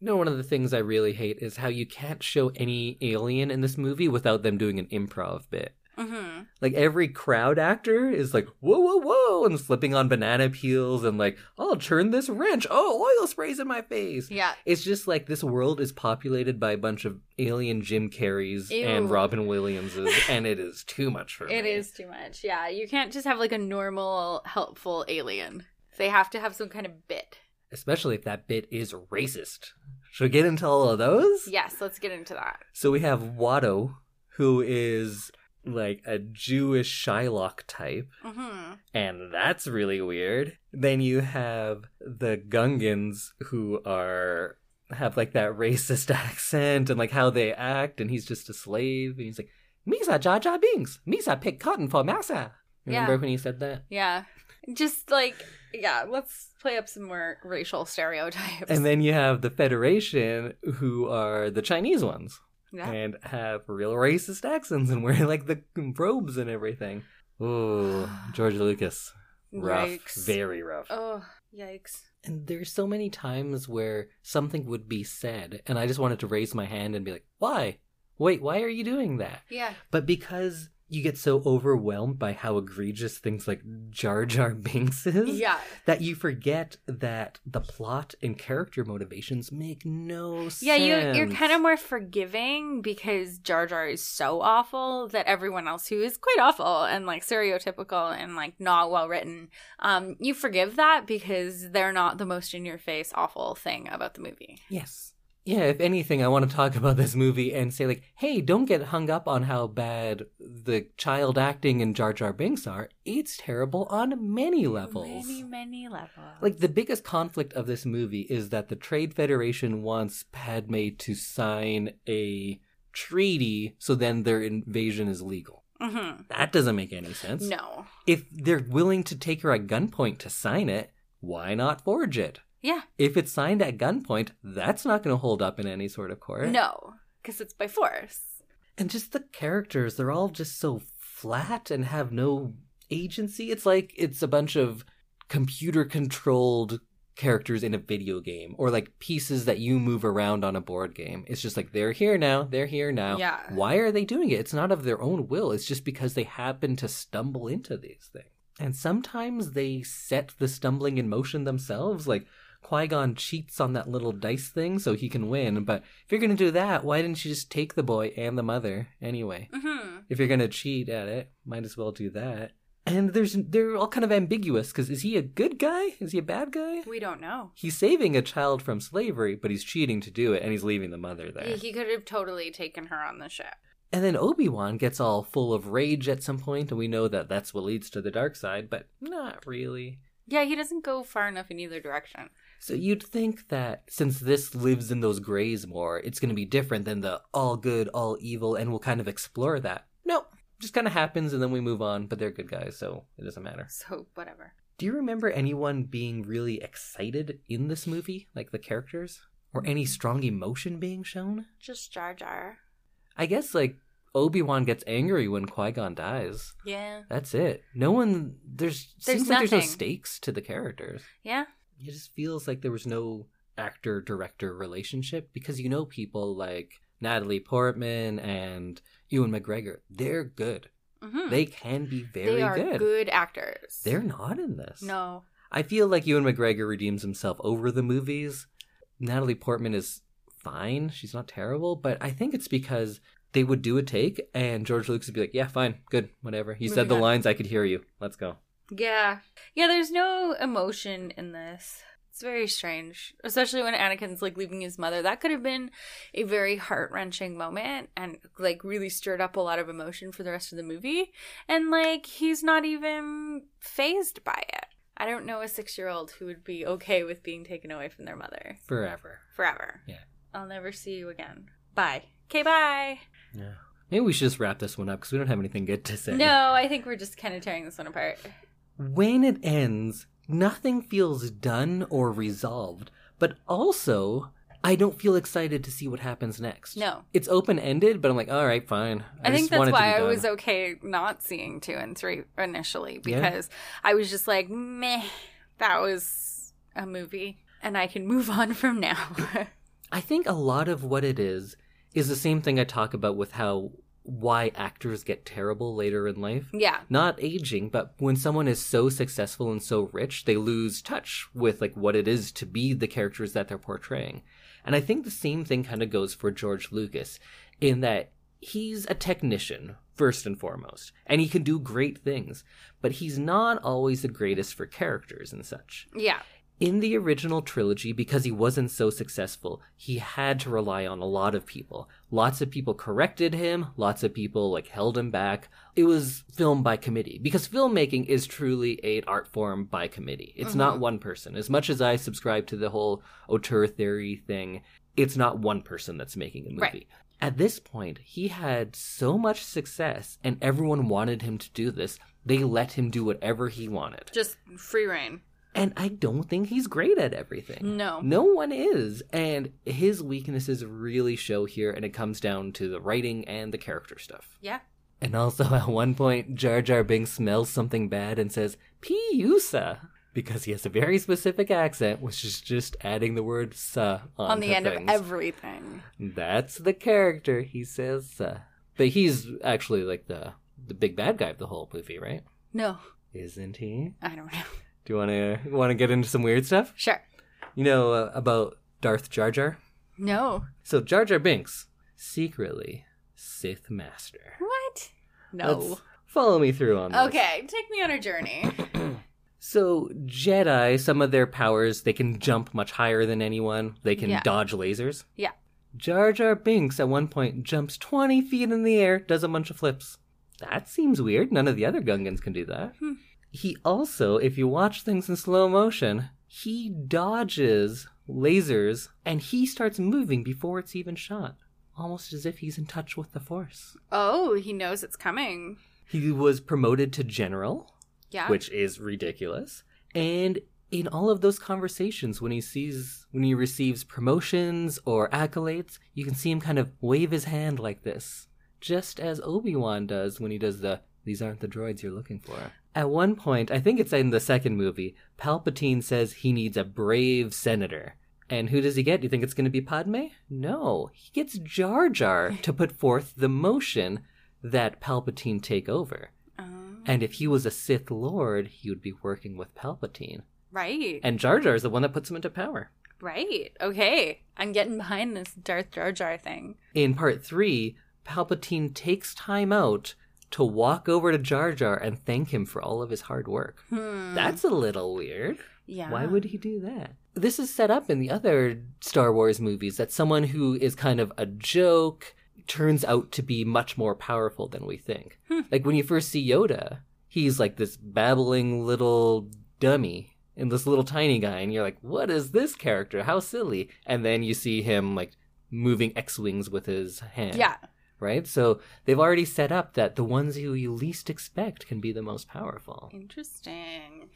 Speaker 1: You know, one of the things I really hate is how you can't show any alien in this movie without them doing an improv bit.
Speaker 2: Mm-hmm.
Speaker 1: Like every crowd actor is like, whoa, whoa, whoa, and slipping on banana peels and like, I'll turn this wrench. Oh, oil sprays in my face.
Speaker 2: Yeah.
Speaker 1: It's just like this world is populated by a bunch of alien Jim Carreys
Speaker 2: Ew.
Speaker 1: and Robin Williamses, and it is too much for
Speaker 2: It
Speaker 1: me.
Speaker 2: is too much. Yeah. You can't just have like a normal, helpful alien. They have to have some kind of bit.
Speaker 1: Especially if that bit is racist. Should we get into all of those?
Speaker 2: Yes, let's get into that.
Speaker 1: So we have Watto, who is like a Jewish Shylock type.
Speaker 2: Mm-hmm.
Speaker 1: and that's really weird. Then you have the Gungans who are have like that racist accent and like how they act, and he's just a slave, and he's like, "Misa jaja bings, Misa pick cotton for massa." Remember
Speaker 2: Yeah.
Speaker 1: when he said that?
Speaker 2: Yeah. Just like, yeah, let's play up some more racial stereotypes.
Speaker 1: And then you have the Federation, who are the Chinese ones,
Speaker 2: yeah.
Speaker 1: and have real racist accents and wear like the robes and everything. Ooh, George Lucas, rough,
Speaker 2: Yikes.
Speaker 1: very rough.
Speaker 2: Oh, yikes.
Speaker 1: And there's so many times where something would be said, and I just wanted to raise my hand and be like, why? Wait, why are you doing that?
Speaker 2: Yeah.
Speaker 1: But because you get so overwhelmed by how egregious things like Jar Jar Binks is,
Speaker 2: Yeah.
Speaker 1: that you forget that the plot and character motivations make no sense.
Speaker 2: Yeah, you, you're kind of more forgiving because Jar Jar is so awful that everyone else who is quite awful and like stereotypical and like not well written, um, you forgive that because they're not the most in your face awful thing about the movie.
Speaker 1: Yes. Yeah, if anything, I want to talk about this movie and say, like, hey, don't get hung up on how bad the child acting in Jar Jar Binks are. It's terrible on many levels.
Speaker 2: Many, many levels.
Speaker 1: Like, the biggest conflict of this movie is that the Trade Federation wants Padme to sign a treaty so then their invasion is legal.
Speaker 2: hmm
Speaker 1: That doesn't make any sense.
Speaker 2: No.
Speaker 1: If they're willing to take her at gunpoint to sign it, why not forge it?
Speaker 2: Yeah.
Speaker 1: If it's signed at gunpoint, that's not going to hold up in any sort of court.
Speaker 2: No. Because it's by force.
Speaker 1: And just the characters, they're all just so flat and have no agency. It's like it's a bunch of computer controlled characters in a video game or like pieces that you move around on a board game. It's just like they're here now, they're here now.
Speaker 2: Yeah.
Speaker 1: Why are they doing it? It's not of their own will. It's just because they happen to stumble into these things. And sometimes they set the stumbling in motion themselves. Like Qui Gon cheats on that little dice thing so he can win. But if you're gonna do that, why didn't you just take the boy and the mother anyway?
Speaker 2: hmm
Speaker 1: If you're gonna cheat at it, might as well do that. And there's they're all kind of ambiguous because is he a good guy? Is he a bad guy?
Speaker 2: We don't know.
Speaker 1: He's saving a child from slavery, but he's cheating to do it, and he's leaving the mother there.
Speaker 2: he could have totally taken her on the ship.
Speaker 1: And then Obi Wan gets all full of rage at some point, and we know that that's what leads to the dark side, but not really.
Speaker 2: Yeah, he doesn't go far enough in either direction.
Speaker 1: So you'd think that since this lives in those grays more, it's going to be different than the all good, all evil, and we'll kind of explore that. No, just kind of happens, and then we move on. But they're good guys, so it doesn't matter.
Speaker 2: So whatever.
Speaker 1: Do you remember anyone being really excited in this movie, like the characters, or any strong emotion being shown?
Speaker 2: Just Jar Jar.
Speaker 1: I guess like Obi Wan gets angry when Qui Gon dies.
Speaker 2: Yeah.
Speaker 1: That's it. No one. There's,
Speaker 2: There's
Speaker 1: seems like there's no stakes to the characters.
Speaker 2: Yeah.
Speaker 1: It just feels like there was no actor director relationship because you know people like Natalie Portman and Ewan McGregor. They're good.
Speaker 2: hmm
Speaker 1: They can be very
Speaker 2: they are
Speaker 1: good.
Speaker 2: good. actors.
Speaker 1: They're not in this.
Speaker 2: No.
Speaker 1: I feel like Ewan McGregor redeems himself over the movies. Natalie Portman is fine. She's not terrible, but I think it's because they would do a take and George Lucas would be like, yeah, fine, good, whatever. You said the
Speaker 2: on.
Speaker 1: lines, I could hear you. Let's go.
Speaker 2: Yeah. Yeah, there's no emotion in this. It's very strange. Especially when Anakin's like leaving his mother. That could have been a very heart wrenching moment and like really stirred up a lot of emotion for the rest of the movie. And like he's not even phased by it. I don't know a six year old who would be okay with being taken away from their mother
Speaker 1: Forever.
Speaker 2: forever.
Speaker 1: Yeah.
Speaker 2: I'll never see you again. Bye. Okay, bye.
Speaker 1: Yeah. Maybe we should just wrap this one up because we don't have anything good to say.
Speaker 2: No, I think we're just kind of tearing this one apart.
Speaker 1: When it ends, nothing feels done or resolved, but also I don't feel excited to see what happens next.
Speaker 2: No.
Speaker 1: It's open ended, but I'm like, all right, fine.
Speaker 2: I, think
Speaker 1: just
Speaker 2: that's
Speaker 1: it to be
Speaker 2: why I was okay not seeing two and three initially
Speaker 1: Yeah.
Speaker 2: because I was just like, meh, that was a movie and I can move on from now.
Speaker 1: I think a lot of what it is is the same thing I talk about with how why actors get terrible later in life.
Speaker 2: yeah.
Speaker 1: Not aging, but when someone is so successful and so rich, they lose touch with like what it is to be the characters that they're portraying. And I think the same thing kind of goes for George Lucas in that he's a technician first and foremost, and he can do great things, but he's not always the greatest for characters and such
Speaker 2: Yeah.
Speaker 1: In the original trilogy, because he wasn't so successful, he had to rely on a lot of people. Lots of people corrected him, lots of people like held him back. It was film by committee because filmmaking is truly an art form by committee. It's not mm-hmm. one person. As much as I subscribe to the whole auteur theory thing, it's not one person that's making a movie.
Speaker 2: Right.
Speaker 1: At this point, he had so much success and everyone wanted him to do this. They let him do whatever he wanted.
Speaker 2: Just free reign.
Speaker 1: And I don't think he's great at everything.
Speaker 2: No.
Speaker 1: No one is. And his weaknesses really show here, and it comes down to the writing and the character stuff.
Speaker 2: Yeah.
Speaker 1: And also, at one point, Jar Jar Binks smells something bad and says, Piusa, because he has a very specific accent, which is just adding the word sa on,
Speaker 2: On the end
Speaker 1: things.
Speaker 2: of everything.
Speaker 1: That's the character. He says sa. But he's actually like the, the big bad guy of the whole movie, right?
Speaker 2: No.
Speaker 1: Isn't he?
Speaker 2: I don't know.
Speaker 1: Do you want to want to get into some weird stuff?
Speaker 2: Sure.
Speaker 1: You know uh, about Darth Jar Jar?
Speaker 2: No.
Speaker 1: So Jar Jar Binks, secretly Sith Master.
Speaker 2: What? No.
Speaker 1: Let's follow me through on this.
Speaker 2: Okay, take me on a journey.
Speaker 1: So Jedi, some of their powers, they can jump much higher than anyone. They can
Speaker 2: Yeah.
Speaker 1: dodge lasers.
Speaker 2: Yeah.
Speaker 1: Jar Jar Binks at one point jumps 20 feet in the air, does a bunch of flips. That seems weird. None of the other Gungans can do that.
Speaker 2: Hmm.
Speaker 1: He also, if you watch things in slow motion, he dodges lasers and he starts moving before it's even shot. Almost as if he's in touch with the Force.
Speaker 2: Oh, he knows it's coming.
Speaker 1: He was promoted to general,
Speaker 2: Yeah.
Speaker 1: which is ridiculous. And in all of those conversations, when he sees, when he receives promotions or accolades, you can see him kind of wave his hand like this, just as Obi Wan does when he does the "These aren't the droids you're looking for." At one point, I think it's in the second movie, Palpatine says he needs a brave senator. And who does he get? Do you think it's going to be Padme? No, he gets Jar Jar to put forth the motion that Palpatine take over.
Speaker 2: Oh.
Speaker 1: And if he was a Sith Lord, he would be working with Palpatine.
Speaker 2: Right.
Speaker 1: And Jar Jar is the one that puts him into power.
Speaker 2: right. Okay. I'm getting behind this Darth Jar Jar thing.
Speaker 1: In part three, Palpatine takes time out to walk over to Jar Jar and thank him for all of his hard work.
Speaker 2: Hmm.
Speaker 1: That's a little weird.
Speaker 2: yeah.
Speaker 1: Why would he do that? This is set up in the other Star Wars movies that someone who is kind of a joke turns out to be much more powerful than we think.
Speaker 2: Hmm.
Speaker 1: Like when you first see Yoda, he's like this babbling little dummy and this little tiny guy, and you're like, what is this character? How silly. And then you see him like moving X Wings with his hand.
Speaker 2: Yeah.
Speaker 1: Right? So they've already set up that the ones who you least expect can be the most powerful.
Speaker 2: Interesting.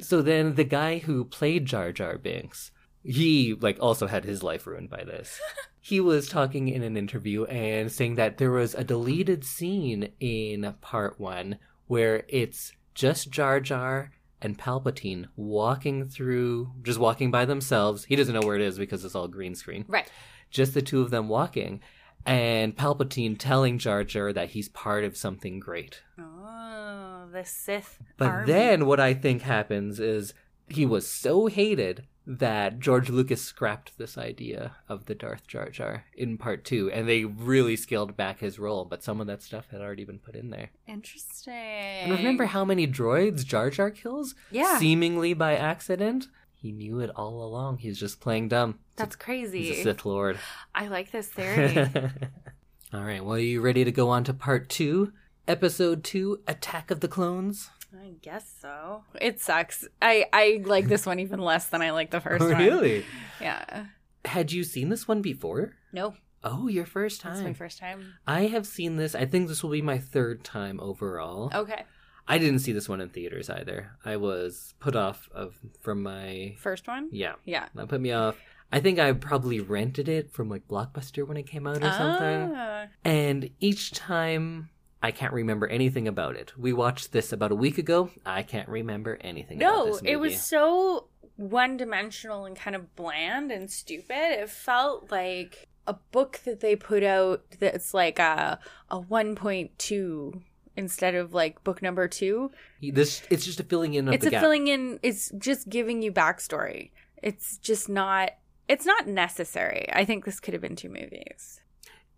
Speaker 1: So then the guy who played Jar Jar Binks, he like also had his life ruined by this. he was talking in an interview and saying that there was a deleted scene in part 1 where it's just Jar Jar and Palpatine walking through just walking by themselves. He doesn't know where it is because it's all green screen.
Speaker 2: Right.
Speaker 1: Just the two of them walking and Palpatine telling Jar Jar that he's part of something great.
Speaker 2: Oh, the Sith.
Speaker 1: But
Speaker 2: army.
Speaker 1: then what I think happens is he was so hated that George Lucas scrapped this idea of the Darth Jar Jar in part two, and they really scaled back his role. But some of that stuff had already been put in there.
Speaker 2: Interesting.
Speaker 1: And remember how many droids Jar Jar kills?
Speaker 2: Yeah.
Speaker 1: Seemingly by accident? He knew it all along. He's just playing dumb.
Speaker 2: That's crazy.
Speaker 1: He's a Sith Lord.
Speaker 2: I like this theory.
Speaker 1: all right, well, are you ready to go on to part two? Episode two Attack of the Clones?
Speaker 2: I guess so. It sucks. I I like this one even less than I like the first one.
Speaker 1: really?
Speaker 2: Yeah.
Speaker 1: Had you seen this one before?
Speaker 2: No,
Speaker 1: Oh, your first
Speaker 2: that's
Speaker 1: time.
Speaker 2: my first time.
Speaker 1: I have seen this. I think this will be my third time overall.
Speaker 2: Okay,
Speaker 1: I didn't see this one in theaters either. I was put off of from my
Speaker 2: first one.
Speaker 1: yeah.
Speaker 2: Yeah.
Speaker 1: That put me off. I think I probably rented it from like Blockbuster when it came out or something.
Speaker 2: Ah.
Speaker 1: And each time I can't remember anything about it. We watched this about a week ago. I can't remember anything about
Speaker 2: No, it was so one dimensional and kind of bland and stupid. It felt like a book that they put out that's like a a one point two instead of like book number two.
Speaker 1: this it's just a filling in of
Speaker 2: it's a
Speaker 1: gap.
Speaker 2: filling in it's just giving you backstory. It's just not it's not necessary. I think this could have been two movies.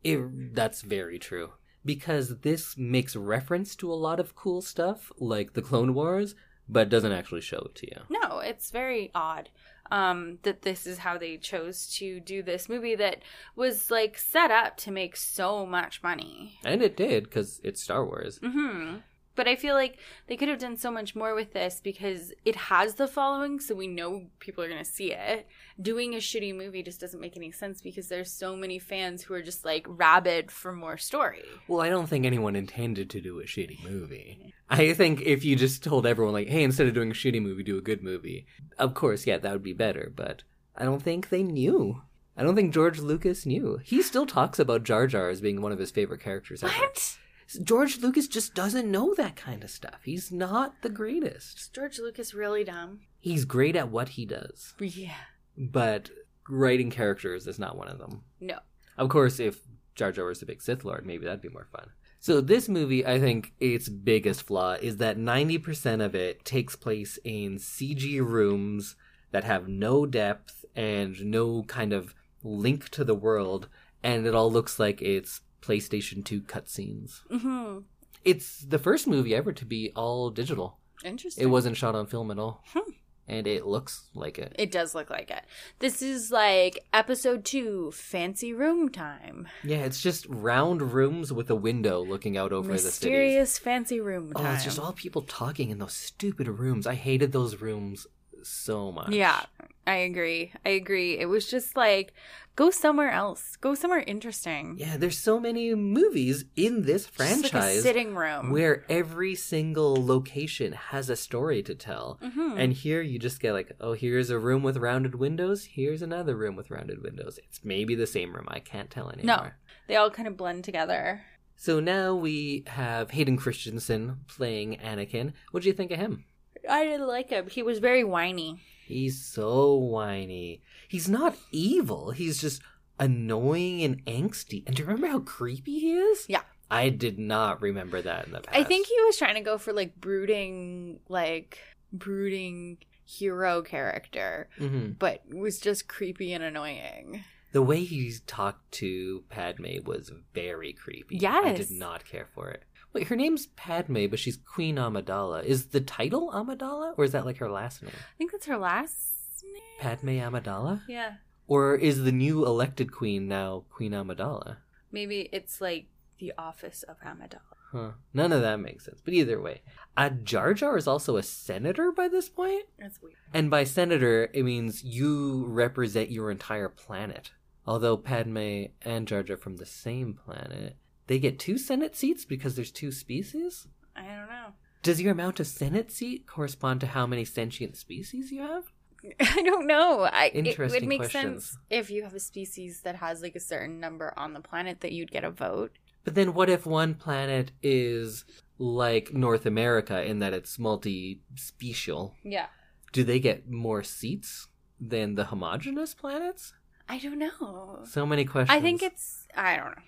Speaker 1: It, that's very true. Because this makes reference to a lot of cool stuff, like the Clone Wars, but doesn't actually show it to you.
Speaker 2: No, it's very odd um, that this is how they chose to do this movie that was like set up to make so much money.
Speaker 1: And it did, because it's Star Wars.
Speaker 2: hmm But I feel like they could have done so much more with this because it has the following, so we know people are going to see it. Doing a shitty movie just doesn't make any sense because there's so many fans who are just like rabid for more story.
Speaker 1: Well, I don't think anyone intended to do a shitty movie. I think if you just told everyone, like, hey, instead of doing a shitty movie, do a good movie, of course, yeah, that would be better, but I don't think they knew. I don't think George Lucas knew. He still talks about Jar Jar as being one of his favorite characters ever.
Speaker 2: What?
Speaker 1: George Lucas just doesn't know that kind of stuff. He's not the greatest.
Speaker 2: Is George Lucas really dumb?
Speaker 1: He's great at what he does,
Speaker 2: Yeah.
Speaker 1: but writing characters is not one of them.
Speaker 2: No.
Speaker 1: Of course, if Jar Jar was the big Sith Lord, maybe that'd be more fun. So this movie, I think its biggest flaw is that 90% of it takes place in CG rooms that have no depth and no kind of link to the world, and it all looks like it's PlayStation 2 cutscenes.
Speaker 2: hmm
Speaker 1: It's the first movie ever to be all digital.
Speaker 2: Interesting.
Speaker 1: It wasn't shot on film at all.
Speaker 2: Hmm.
Speaker 1: And it looks like it.
Speaker 2: It does look like it. This is like episode two, fancy room time.
Speaker 1: Yeah, it's just round rooms with a window looking out over the city.
Speaker 2: Mysterious fancy room time.
Speaker 1: Oh, it's just all people talking in those stupid rooms. I hated those rooms so much.
Speaker 2: Yeah, I agree. I agree. It was just like, go somewhere else. Go somewhere interesting.
Speaker 1: Yeah, there's so many movies in this
Speaker 2: Just like a
Speaker 1: franchise
Speaker 2: sitting room.
Speaker 1: where every single location has a story to tell.
Speaker 2: Mhm.
Speaker 1: And here you just get like, oh, here's a room with rounded windows. Here's another room with rounded windows. It's maybe the same room. I can't tell anymore.
Speaker 2: No, they all kind of blend together.
Speaker 1: So now we have Hayden Christensen playing Anakin. What do you think of him?
Speaker 2: I didn't like him. He was very whiny.
Speaker 1: He's so whiny. He's not evil. He's just annoying and angsty. And do you remember how creepy he is?
Speaker 2: Yeah.
Speaker 1: I did not remember that in the past.
Speaker 2: I think he was trying to go for like brooding, like brooding hero character,
Speaker 1: hmm
Speaker 2: but was just creepy and annoying.
Speaker 1: The way he talked to Padme was very creepy.
Speaker 2: Yes.
Speaker 1: I did not care for it. Wait, her name's Padme, but she's Queen Amidala. Is the title Amidala, or is that like her last name?
Speaker 2: I think that's her last name.
Speaker 1: Padme Amidala?
Speaker 2: Yeah.
Speaker 1: Or is the new elected queen now Queen Amidala?
Speaker 2: Maybe it's like the office of Amidala.
Speaker 1: Huh. None of that makes sense. But either way, uh, Jar Jar is also a senator by this point.
Speaker 2: That's weird.
Speaker 1: And by senator, it means you represent your entire planet. Although Padme and Jar Jar from the same planet, they get two Senate seats because there's two species?
Speaker 2: I don't know.
Speaker 1: Does your amount of Senate seat correspond to how many sentient species you have?
Speaker 2: I don't know. I, it would make
Speaker 1: questions.
Speaker 2: sense if you have a species that has like a certain number on the planet that you'd get a vote.
Speaker 1: But then what if one planet is like North America in that it's multi special?
Speaker 2: Yeah.
Speaker 1: Do they get more seats than the homogenous planets?
Speaker 2: I don't know.
Speaker 1: So many questions.
Speaker 2: I think it's I don't know.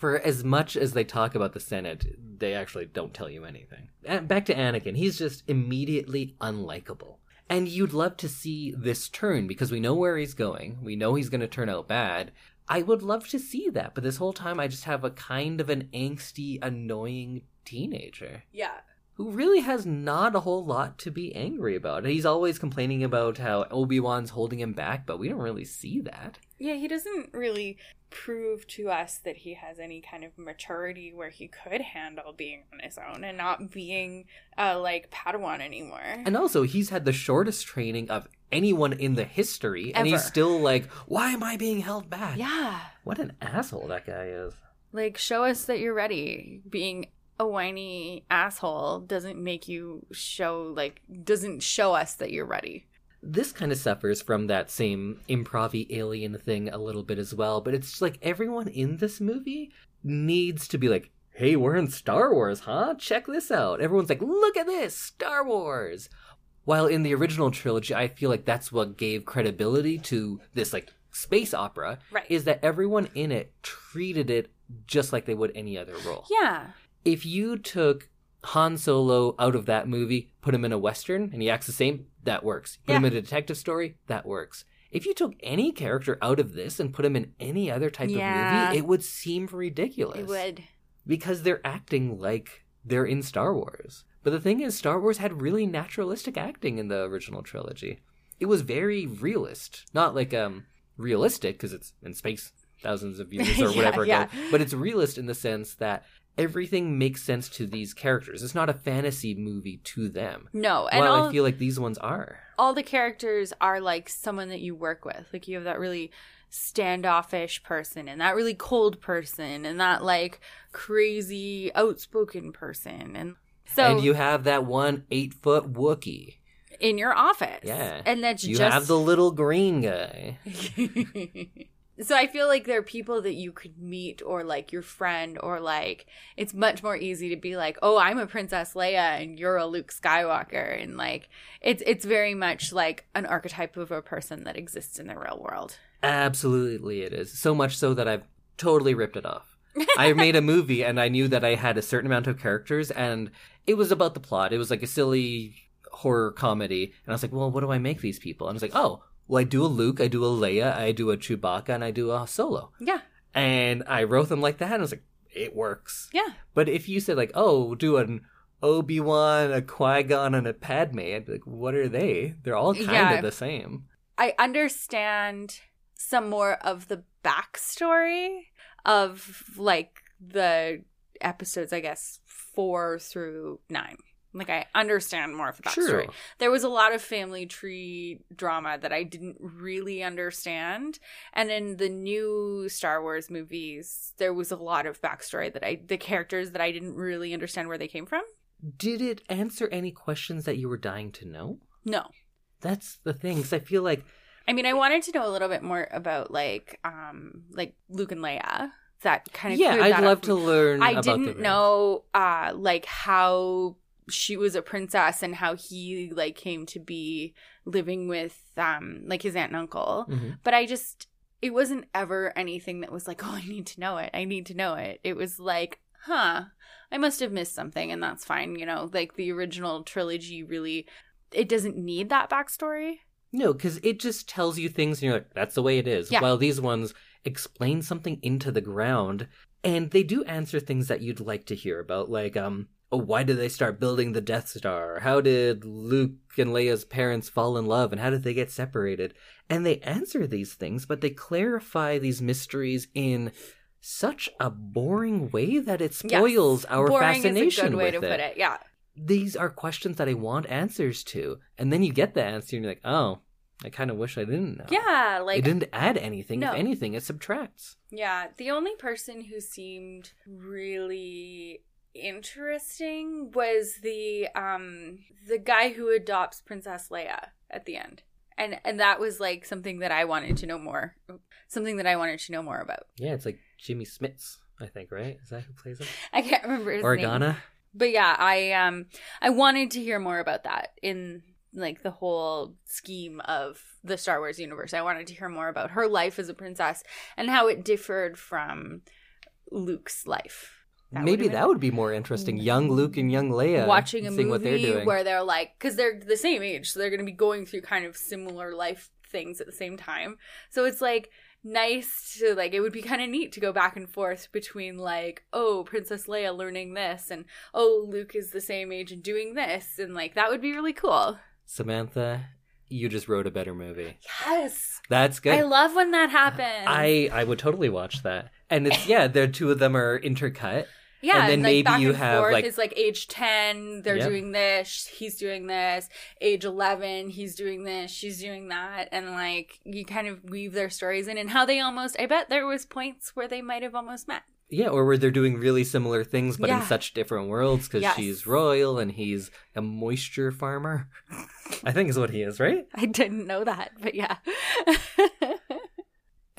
Speaker 1: For as much as they talk about the Senate, they actually don't tell you anything. And back to Anakin, he's just immediately unlikable. And you'd love to see this turn because we know where he's going. We know he's going to turn out bad. I would love to see that, but this whole time I just have a kind of an angsty, annoying teenager
Speaker 2: Yeah.
Speaker 1: who really has not a whole lot to be angry about. He's always complaining about how Obi-Wan's holding him back, but we don't really see that.
Speaker 2: Yeah, he doesn't really prove to us that he has any kind of maturity where he could handle being on his own and not being uh like Padawan anymore.
Speaker 1: And also, he's had the shortest training of anyone in the history, and he's still like, "Why am I being held back?"
Speaker 2: yeah.
Speaker 1: What an asshole that guy is.
Speaker 2: Like show us that you're ready. Being a whiny asshole doesn't make you show like doesn't show us that you're ready.
Speaker 1: This kind of suffers from that same improv alien thing a little bit as well, but it's like everyone in this movie needs to be like, "Hey, we're in Star Wars, huh? Check this out." Everyone's like, "Look at this, Star Wars." While in the original trilogy, I feel like that's what gave credibility to this like space opera
Speaker 2: Right.
Speaker 1: is that everyone in it treated it just like they would any other role.
Speaker 2: yeah.
Speaker 1: If you took Han Solo out of that movie, put him in a western, and he acts the same, that works. Put him in a detective story, that works. If you took any character out of this and put him in any other type
Speaker 2: Yeah.
Speaker 1: of movie, it would seem ridiculous.
Speaker 2: It would.
Speaker 1: Because they're acting like they're in Star Wars. But the thing is, Star Wars had really naturalistic acting in the original trilogy. It was very realist. Not like um realistic, because it's in space thousands of years or
Speaker 2: Yeah,
Speaker 1: whatever
Speaker 2: yeah.
Speaker 1: ago. But it's realist in the sense that everything makes sense to these characters. It's not a fantasy movie to them.
Speaker 2: No, and
Speaker 1: While
Speaker 2: all
Speaker 1: I feel like these ones are.
Speaker 2: all the characters are like someone that you work with. Like you have that really standoffish person and that really cold person and that like crazy outspoken person. And so
Speaker 1: and you have that one eight foot Wookie
Speaker 2: in your office.
Speaker 1: Yeah.
Speaker 2: And that's
Speaker 1: You
Speaker 2: just
Speaker 1: have the little green guy.
Speaker 2: So I feel like there are people that you could meet or like your friend or like it's much more easy to be like, "Oh, I'm a Princess Leia and you're a Luke Skywalker." And like it's it's very much like an archetype of a person that exists in the real world.
Speaker 1: Absolutely, it is. So much so that I've totally ripped it off. I made a movie and I knew that I had a certain amount of characters and it was about the plot. It was like a silly horror comedy. And I was like, well, what do I make these people? And I was like, oh, well, I do a Luke, I do a Leia, I do a Chewbacca, and I do a Solo.
Speaker 2: Yeah.
Speaker 1: And I wrote them like that and I was like, it works.
Speaker 2: Yeah.
Speaker 1: But if you said, like, oh, do an Obi Wan, a Qui Gon, and a Padme, I'd be like, what are they? They're all kind
Speaker 2: Yeah.
Speaker 1: of the same.
Speaker 2: I understand some more of the backstory of like the episodes, I guess, four through nine. Like I understand more of the backstory.
Speaker 1: True.
Speaker 2: There was a lot of family tree drama that I didn't really understand. And in the new Star Wars movies, there was a lot of backstory that I the characters that I didn't really understand where they came from.
Speaker 1: Did it answer any questions that you were dying to know?
Speaker 2: No.
Speaker 1: That's the thing. 'cause I feel like
Speaker 2: I mean, I wanted to know a little bit more about like um like Luke and Leia. That kind of
Speaker 1: yeah, I'd love to learn.
Speaker 2: I didn't know uh like how she was a princess and how he like came to be living with um like his aunt and uncle.
Speaker 1: Mhm.
Speaker 2: But I just it wasn't ever anything that was like, "Oh, I need to know it. I need to know it." It was like, "Huh, I must have missed something and that's fine, you know." Like the original trilogy really it doesn't need that backstory.
Speaker 1: No, because it just tells you things and you're like, that's the way it is.
Speaker 2: Yeah.
Speaker 1: While these ones explain something into the ground and they do answer things that you'd like to hear about, like, um, oh, why did they start building the Death Star? How did Luke and Leia's parents fall in love and how did they get separated? And they answer these things, but they clarify these mysteries in such a boring way that it
Speaker 2: Yes.
Speaker 1: spoils our
Speaker 2: Boring
Speaker 1: fascination
Speaker 2: is a good way to
Speaker 1: it
Speaker 2: put it. Yeah.
Speaker 1: these are questions that I want answers to. And then you get the answer and you're like, oh, I kind of wish I didn't know.
Speaker 2: Yeah, like
Speaker 1: it didn't add anything.
Speaker 2: No.
Speaker 1: If anything, it subtracts.
Speaker 2: Yeah, the only person who seemed really interesting was the um the guy who adopts Princess Leia at the end. And and that was like something that I wanted to know more something that I wanted to know more about.
Speaker 1: Yeah, it's like Jimmy Smits, I think, right? Is that who plays him?
Speaker 2: I can't remember his name.
Speaker 1: Organa?
Speaker 2: But yeah, I um I wanted to hear more about that in like the whole scheme of the Star Wars universe. I wanted to hear more about her life as a princess and how it differed from Luke's life. That
Speaker 1: Maybe that would be more interesting. Hmm. Young Luke and young Leia.
Speaker 2: watching a
Speaker 1: seeing what they're
Speaker 2: movie
Speaker 1: doing.
Speaker 2: where they're like because they're the same age so they're going to be going through kind of similar life things at the same time so it's like nice to like it would be kind of neat to go back and forth between like oh princess leia learning this and oh luke is the same age and doing this and like that would be really cool
Speaker 1: Samantha, you just wrote a better movie.
Speaker 2: yes
Speaker 1: That's good.
Speaker 2: i love when that happens
Speaker 1: I I would totally watch that. And it's yeah, the two of them are intercut.
Speaker 2: Yeah,
Speaker 1: And then
Speaker 2: like,
Speaker 1: maybe
Speaker 2: back
Speaker 1: you
Speaker 2: and
Speaker 1: have,
Speaker 2: forth.
Speaker 1: like-
Speaker 2: it's like age ten, they're
Speaker 1: Yep.
Speaker 2: doing this, he's doing this. Age eleven, he's doing this, she's doing that, and like you kind of weave their stories in and how they almost. I bet there was points where they might have almost met.
Speaker 1: Yeah, or where they're doing really similar things, but in such different worlds because
Speaker 2: Yes.
Speaker 1: she's royal and he's a moisture farmer. I think is what he is, right?
Speaker 2: I didn't know that, but yeah.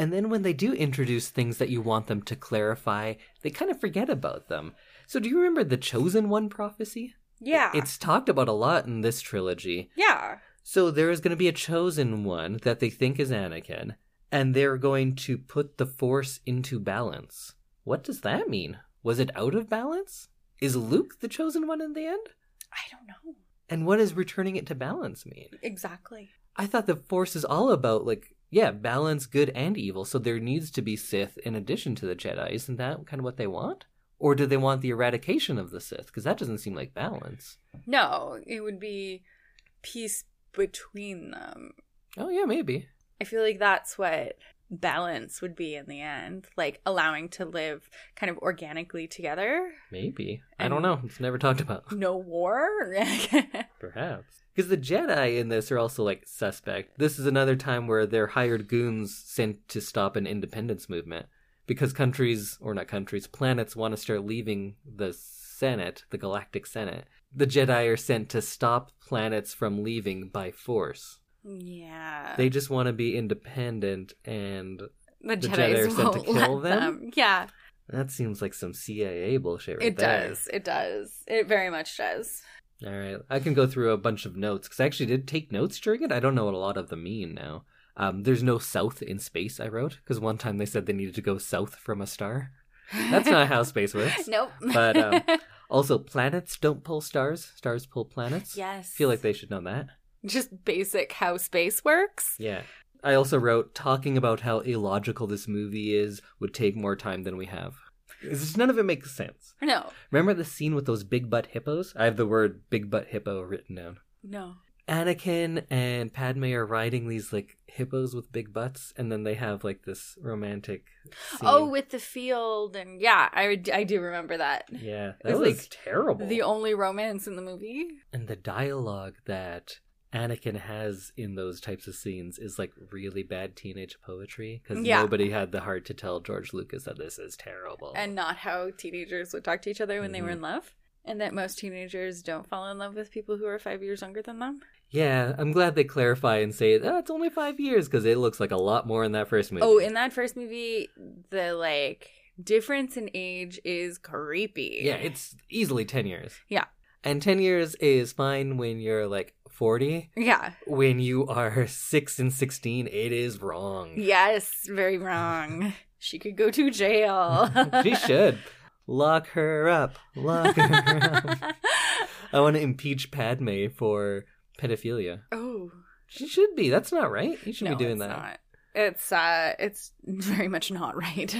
Speaker 1: And then when they do introduce things that you want them to clarify, they kind of forget about them. So do you remember the Chosen One prophecy?
Speaker 2: yeah,
Speaker 1: It's talked about a lot in this trilogy.
Speaker 2: yeah,
Speaker 1: So there is going to be a chosen one that they think is Anakin, and they're going to put the Force into balance. What does that mean? Was it out of balance? Is Luke the chosen one in the end?
Speaker 2: I don't know
Speaker 1: And what does returning it to balance mean?
Speaker 2: exactly.
Speaker 1: I thought the Force is all about, like, yeah, balance good and evil, so there needs to be Sith in addition to the Jedi. Isn't that kind of what they want? Or do they want the eradication of the Sith? Because that doesn't seem like balance.
Speaker 2: No, it would be peace between them.
Speaker 1: Oh, yeah, maybe.
Speaker 2: I feel like that's what balance would be in the end, like allowing to live kind of organically together.
Speaker 1: Maybe. I don't know. It's never talked about.
Speaker 2: No war.
Speaker 1: Perhaps. Because the Jedi in this are also like suspect. This is another time where they're hired goons sent to stop an independence movement. Because countries, or not countries, planets want to start leaving the Senate, the Galactic Senate. The Jedi are sent to stop planets from leaving by force.
Speaker 2: yeah.
Speaker 1: They just want to be independent, and
Speaker 2: the,
Speaker 1: the Jedi are sent to kill
Speaker 2: let
Speaker 1: them?
Speaker 2: Yeah,
Speaker 1: that seems like some CIA bullshit right
Speaker 2: it
Speaker 1: there.
Speaker 2: does. It does. It very much does.
Speaker 1: All right, I can go through a bunch of notes because I actually did take notes during it. I don't know what a lot of them mean now. Um, there's no south in space. I wrote because one time they said they needed to go south from a star. That's not how space works.
Speaker 2: Nope.
Speaker 1: But, um, Also, planets don't pull stars. Stars pull planets.
Speaker 2: yes.
Speaker 1: I feel like they should know that.
Speaker 2: just basic how space works.
Speaker 1: Yeah. I also wrote talking about how illogical this movie is would take more time than we have. It's just none of it makes sense.
Speaker 2: No.
Speaker 1: Remember the scene with those big butt hippos? I have the word big butt hippo written down.
Speaker 2: No.
Speaker 1: Anakin and Padme are riding these like hippos with big butts, and then they have like this romantic. Scene.
Speaker 2: Oh, with the field and yeah, I I do remember that.
Speaker 1: yeah, that
Speaker 2: It's
Speaker 1: was
Speaker 2: like
Speaker 1: terrible.
Speaker 2: The only romance in the movie.
Speaker 1: and the dialogue that Anakin has in those types of scenes is like really bad teenage poetry because
Speaker 2: Yeah.
Speaker 1: nobody had the heart to tell George Lucas that this is terrible.
Speaker 2: and not how teenagers would talk to each other when they were
Speaker 1: Mhm.
Speaker 2: in love. And that most teenagers don't fall in love with people who are five years younger than them.
Speaker 1: yeah, I'm glad they clarify and say oh, it's only five years because it looks like a lot more in that first movie.
Speaker 2: Oh, in that first movie, the like difference in age is creepy.
Speaker 1: yeah, it's easily ten years.
Speaker 2: Yeah.
Speaker 1: and ten years is fine when you're like forty.
Speaker 2: yeah.
Speaker 1: When you are six and sixteen, it is wrong.
Speaker 2: Yes, very wrong. she could go to jail.
Speaker 1: she should lock her up. Lock her up. I want to impeach Padme for pedophilia.
Speaker 2: Oh,
Speaker 1: She should be. That's not right. You should
Speaker 2: no,
Speaker 1: be doing
Speaker 2: it's
Speaker 1: that.
Speaker 2: Not. It's uh, it's very much not right.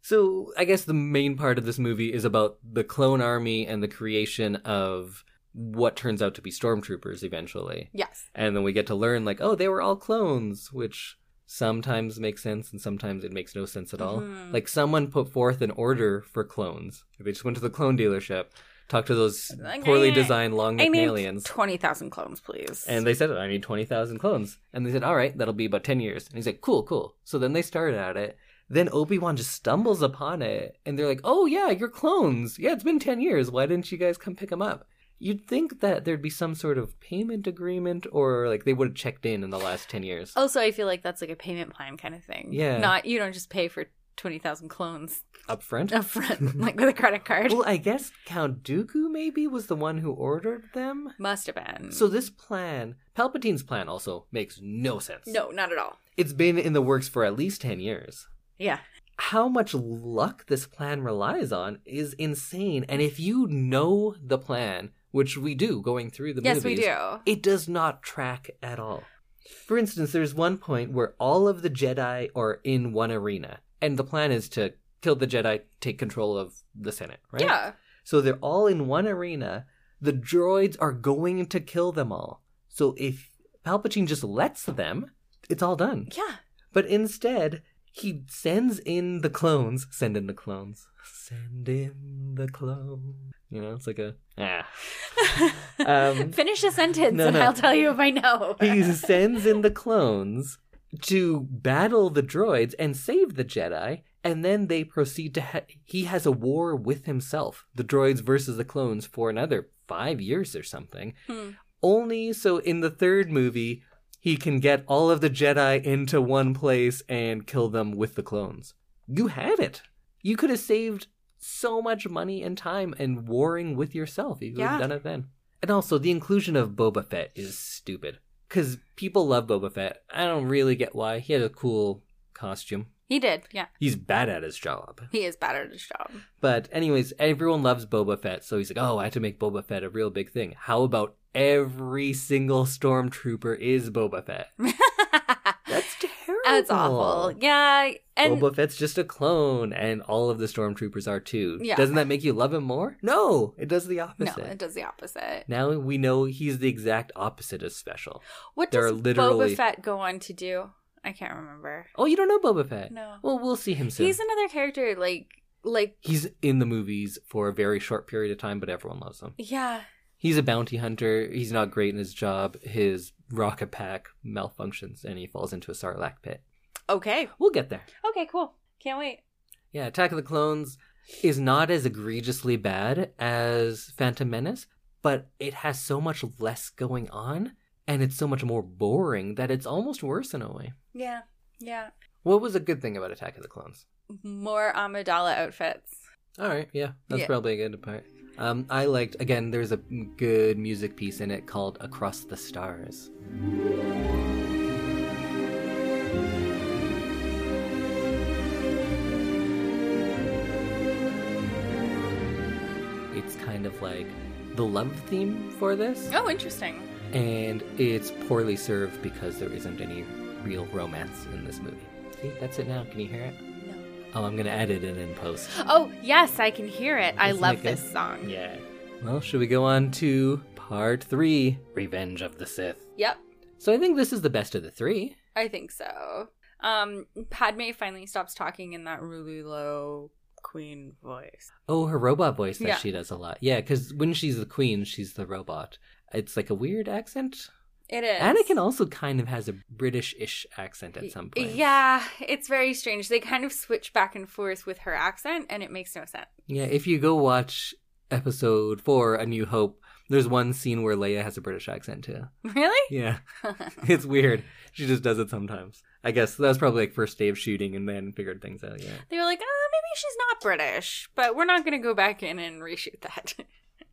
Speaker 1: So I guess the main part of this movie is about the clone army and the creation of what turns out to be stormtroopers eventually.
Speaker 2: yes.
Speaker 1: And then we get to learn like, oh, they were all clones, which sometimes makes sense and sometimes it makes no sense at all.
Speaker 2: Mhm.
Speaker 1: Like someone put forth an order for clones. They just went to the clone dealership, talked to those
Speaker 2: Like,
Speaker 1: poorly designed long
Speaker 2: I
Speaker 1: necked aliens.
Speaker 2: twenty thousand clones, please.
Speaker 1: And they said, I need 20,000 clones. And they said, all right, that'll be about 10 years. And he's like, cool, cool. So then they started at it. Then Obi-Wan just stumbles upon it. And they're like, oh, yeah, you're clones. Yeah, it's been 10 years. Why didn't you guys come pick them up? You'd think that there'd be some sort of payment agreement or like they would have checked in in the last 10 years.
Speaker 2: also, I feel like that's like a payment plan kind of thing.
Speaker 1: Yeah.
Speaker 2: Not you don't just pay for twenty thousand clones
Speaker 1: Up front?
Speaker 2: up front, like with a credit card.
Speaker 1: well, I guess Count Dooku maybe was the one who ordered them.
Speaker 2: Must have been.
Speaker 1: So this plan, Palpatine's plan also makes no sense.
Speaker 2: no, not at all.
Speaker 1: It's been in the works for at least 10 years.
Speaker 2: Yeah.
Speaker 1: how much luck this plan relies on is insane. And if you know the plan, which we do going through the
Speaker 2: yes,
Speaker 1: movies,
Speaker 2: we do.
Speaker 1: it does not track at all. For instance, there's one point where all of the Jedi are in one arena, and the plan is to kill the Jedi, take control of the Senate, right?
Speaker 2: Yeah.
Speaker 1: So they're all in one arena. The droids are going to kill them all. So if Palpatine just lets them, it's all done.
Speaker 2: Yeah.
Speaker 1: But instead, he sends in the clones. Send in the clones. Send in the clones. You know, it's like a ah. Um,
Speaker 2: Finish a sentence
Speaker 1: no,
Speaker 2: and
Speaker 1: no.
Speaker 2: I'll tell you if I know.
Speaker 1: He sends in the clones to battle the droids and save the Jedi, and then they proceed to. Ha- he has a war with himself, the droids versus the clones, for another five years or something.
Speaker 2: Hmm.
Speaker 1: Only so in the third movie, he can get all of the Jedi into one place and kill them with the clones. You had it. You could have saved so much money and time and warring with yourself if you
Speaker 2: Yeah.
Speaker 1: had done it then. And also, the inclusion of Boba Fett is stupid. Because people love Boba Fett. I don't really get why. He had a cool costume.
Speaker 2: He did. Yeah.
Speaker 1: He's bad at his job.
Speaker 2: He is bad at his job.
Speaker 1: But, anyways, everyone loves Boba Fett, so he's like, oh, I have to make Boba Fett a real big thing. How about every single stormtrooper is Boba Fett? That's.
Speaker 2: Awful. Yeah. And
Speaker 1: Boba Fett's just a clone, and all of the stormtroopers are too.
Speaker 2: Yeah.
Speaker 1: Doesn't that make you love him more? No, it does the
Speaker 2: no,
Speaker 1: opposite.
Speaker 2: it does the opposite.
Speaker 1: Now we know he's the exact opposite of special.
Speaker 2: What
Speaker 1: There
Speaker 2: does
Speaker 1: literally-
Speaker 2: Boba Fett go on to do? I can't remember.
Speaker 1: Oh, you don't know Boba Fett?
Speaker 2: No.
Speaker 1: Well, we'll see him soon.
Speaker 2: He's another character like like
Speaker 1: He's in the movies for a very short period of time, but everyone loves him.
Speaker 2: yeah.
Speaker 1: He's a bounty hunter. He's not great in his job. His rocket pack malfunctions, and he falls into a sarlacc pit.
Speaker 2: Okay.
Speaker 1: We'll get there.
Speaker 2: Okay, cool. Can't wait.
Speaker 1: Yeah, Attack of the Clones is not as egregiously bad as Phantom Menace, but it has so much less going on, and it's so much more boring that it's almost worse in a way.
Speaker 2: Yeah. Yeah.
Speaker 1: What was a good thing about Attack of the Clones?
Speaker 2: More Amidala outfits.
Speaker 1: All right, yeah, that's
Speaker 2: Yeah.
Speaker 1: probably a good part. Um, I liked again. There's a good music piece in it called "Across the Stars." It's kind of like the love theme for this,
Speaker 2: Oh, interesting.
Speaker 1: and it's poorly served because there isn't any real romance in this movie. See, that's it now. Can you hear it? Oh, I'm gonna edit it in post.
Speaker 2: Oh, yes, I can hear it. I love
Speaker 1: it
Speaker 2: this song.
Speaker 1: Yeah. Well, should we go on to part three Revenge of the Sith?
Speaker 2: Yep.
Speaker 1: So I think this is the best of the three.
Speaker 2: I think so. Um, Padme finally stops talking in that really low queen voice.
Speaker 1: Oh, her robot voice that
Speaker 2: Yeah.
Speaker 1: she does a lot. Yeah, because when she's the queen, she's the robot. It's like a weird accent.
Speaker 2: It is.
Speaker 1: Anakin also kind of has a British-ish accent at some point.
Speaker 2: Yeah, it's very strange. They kind of switch back and forth with her accent, and it makes no sense.
Speaker 1: Yeah, if you go watch episode four, A New Hope, there's one scene where Leia has a British accent too.
Speaker 2: Really?
Speaker 1: Yeah, it's weird. She just does it sometimes. I guess that was probably like first day of shooting and then figured things out. Yeah.
Speaker 2: they were like, oh, maybe she's not British, but we're not going to go back in and reshoot that.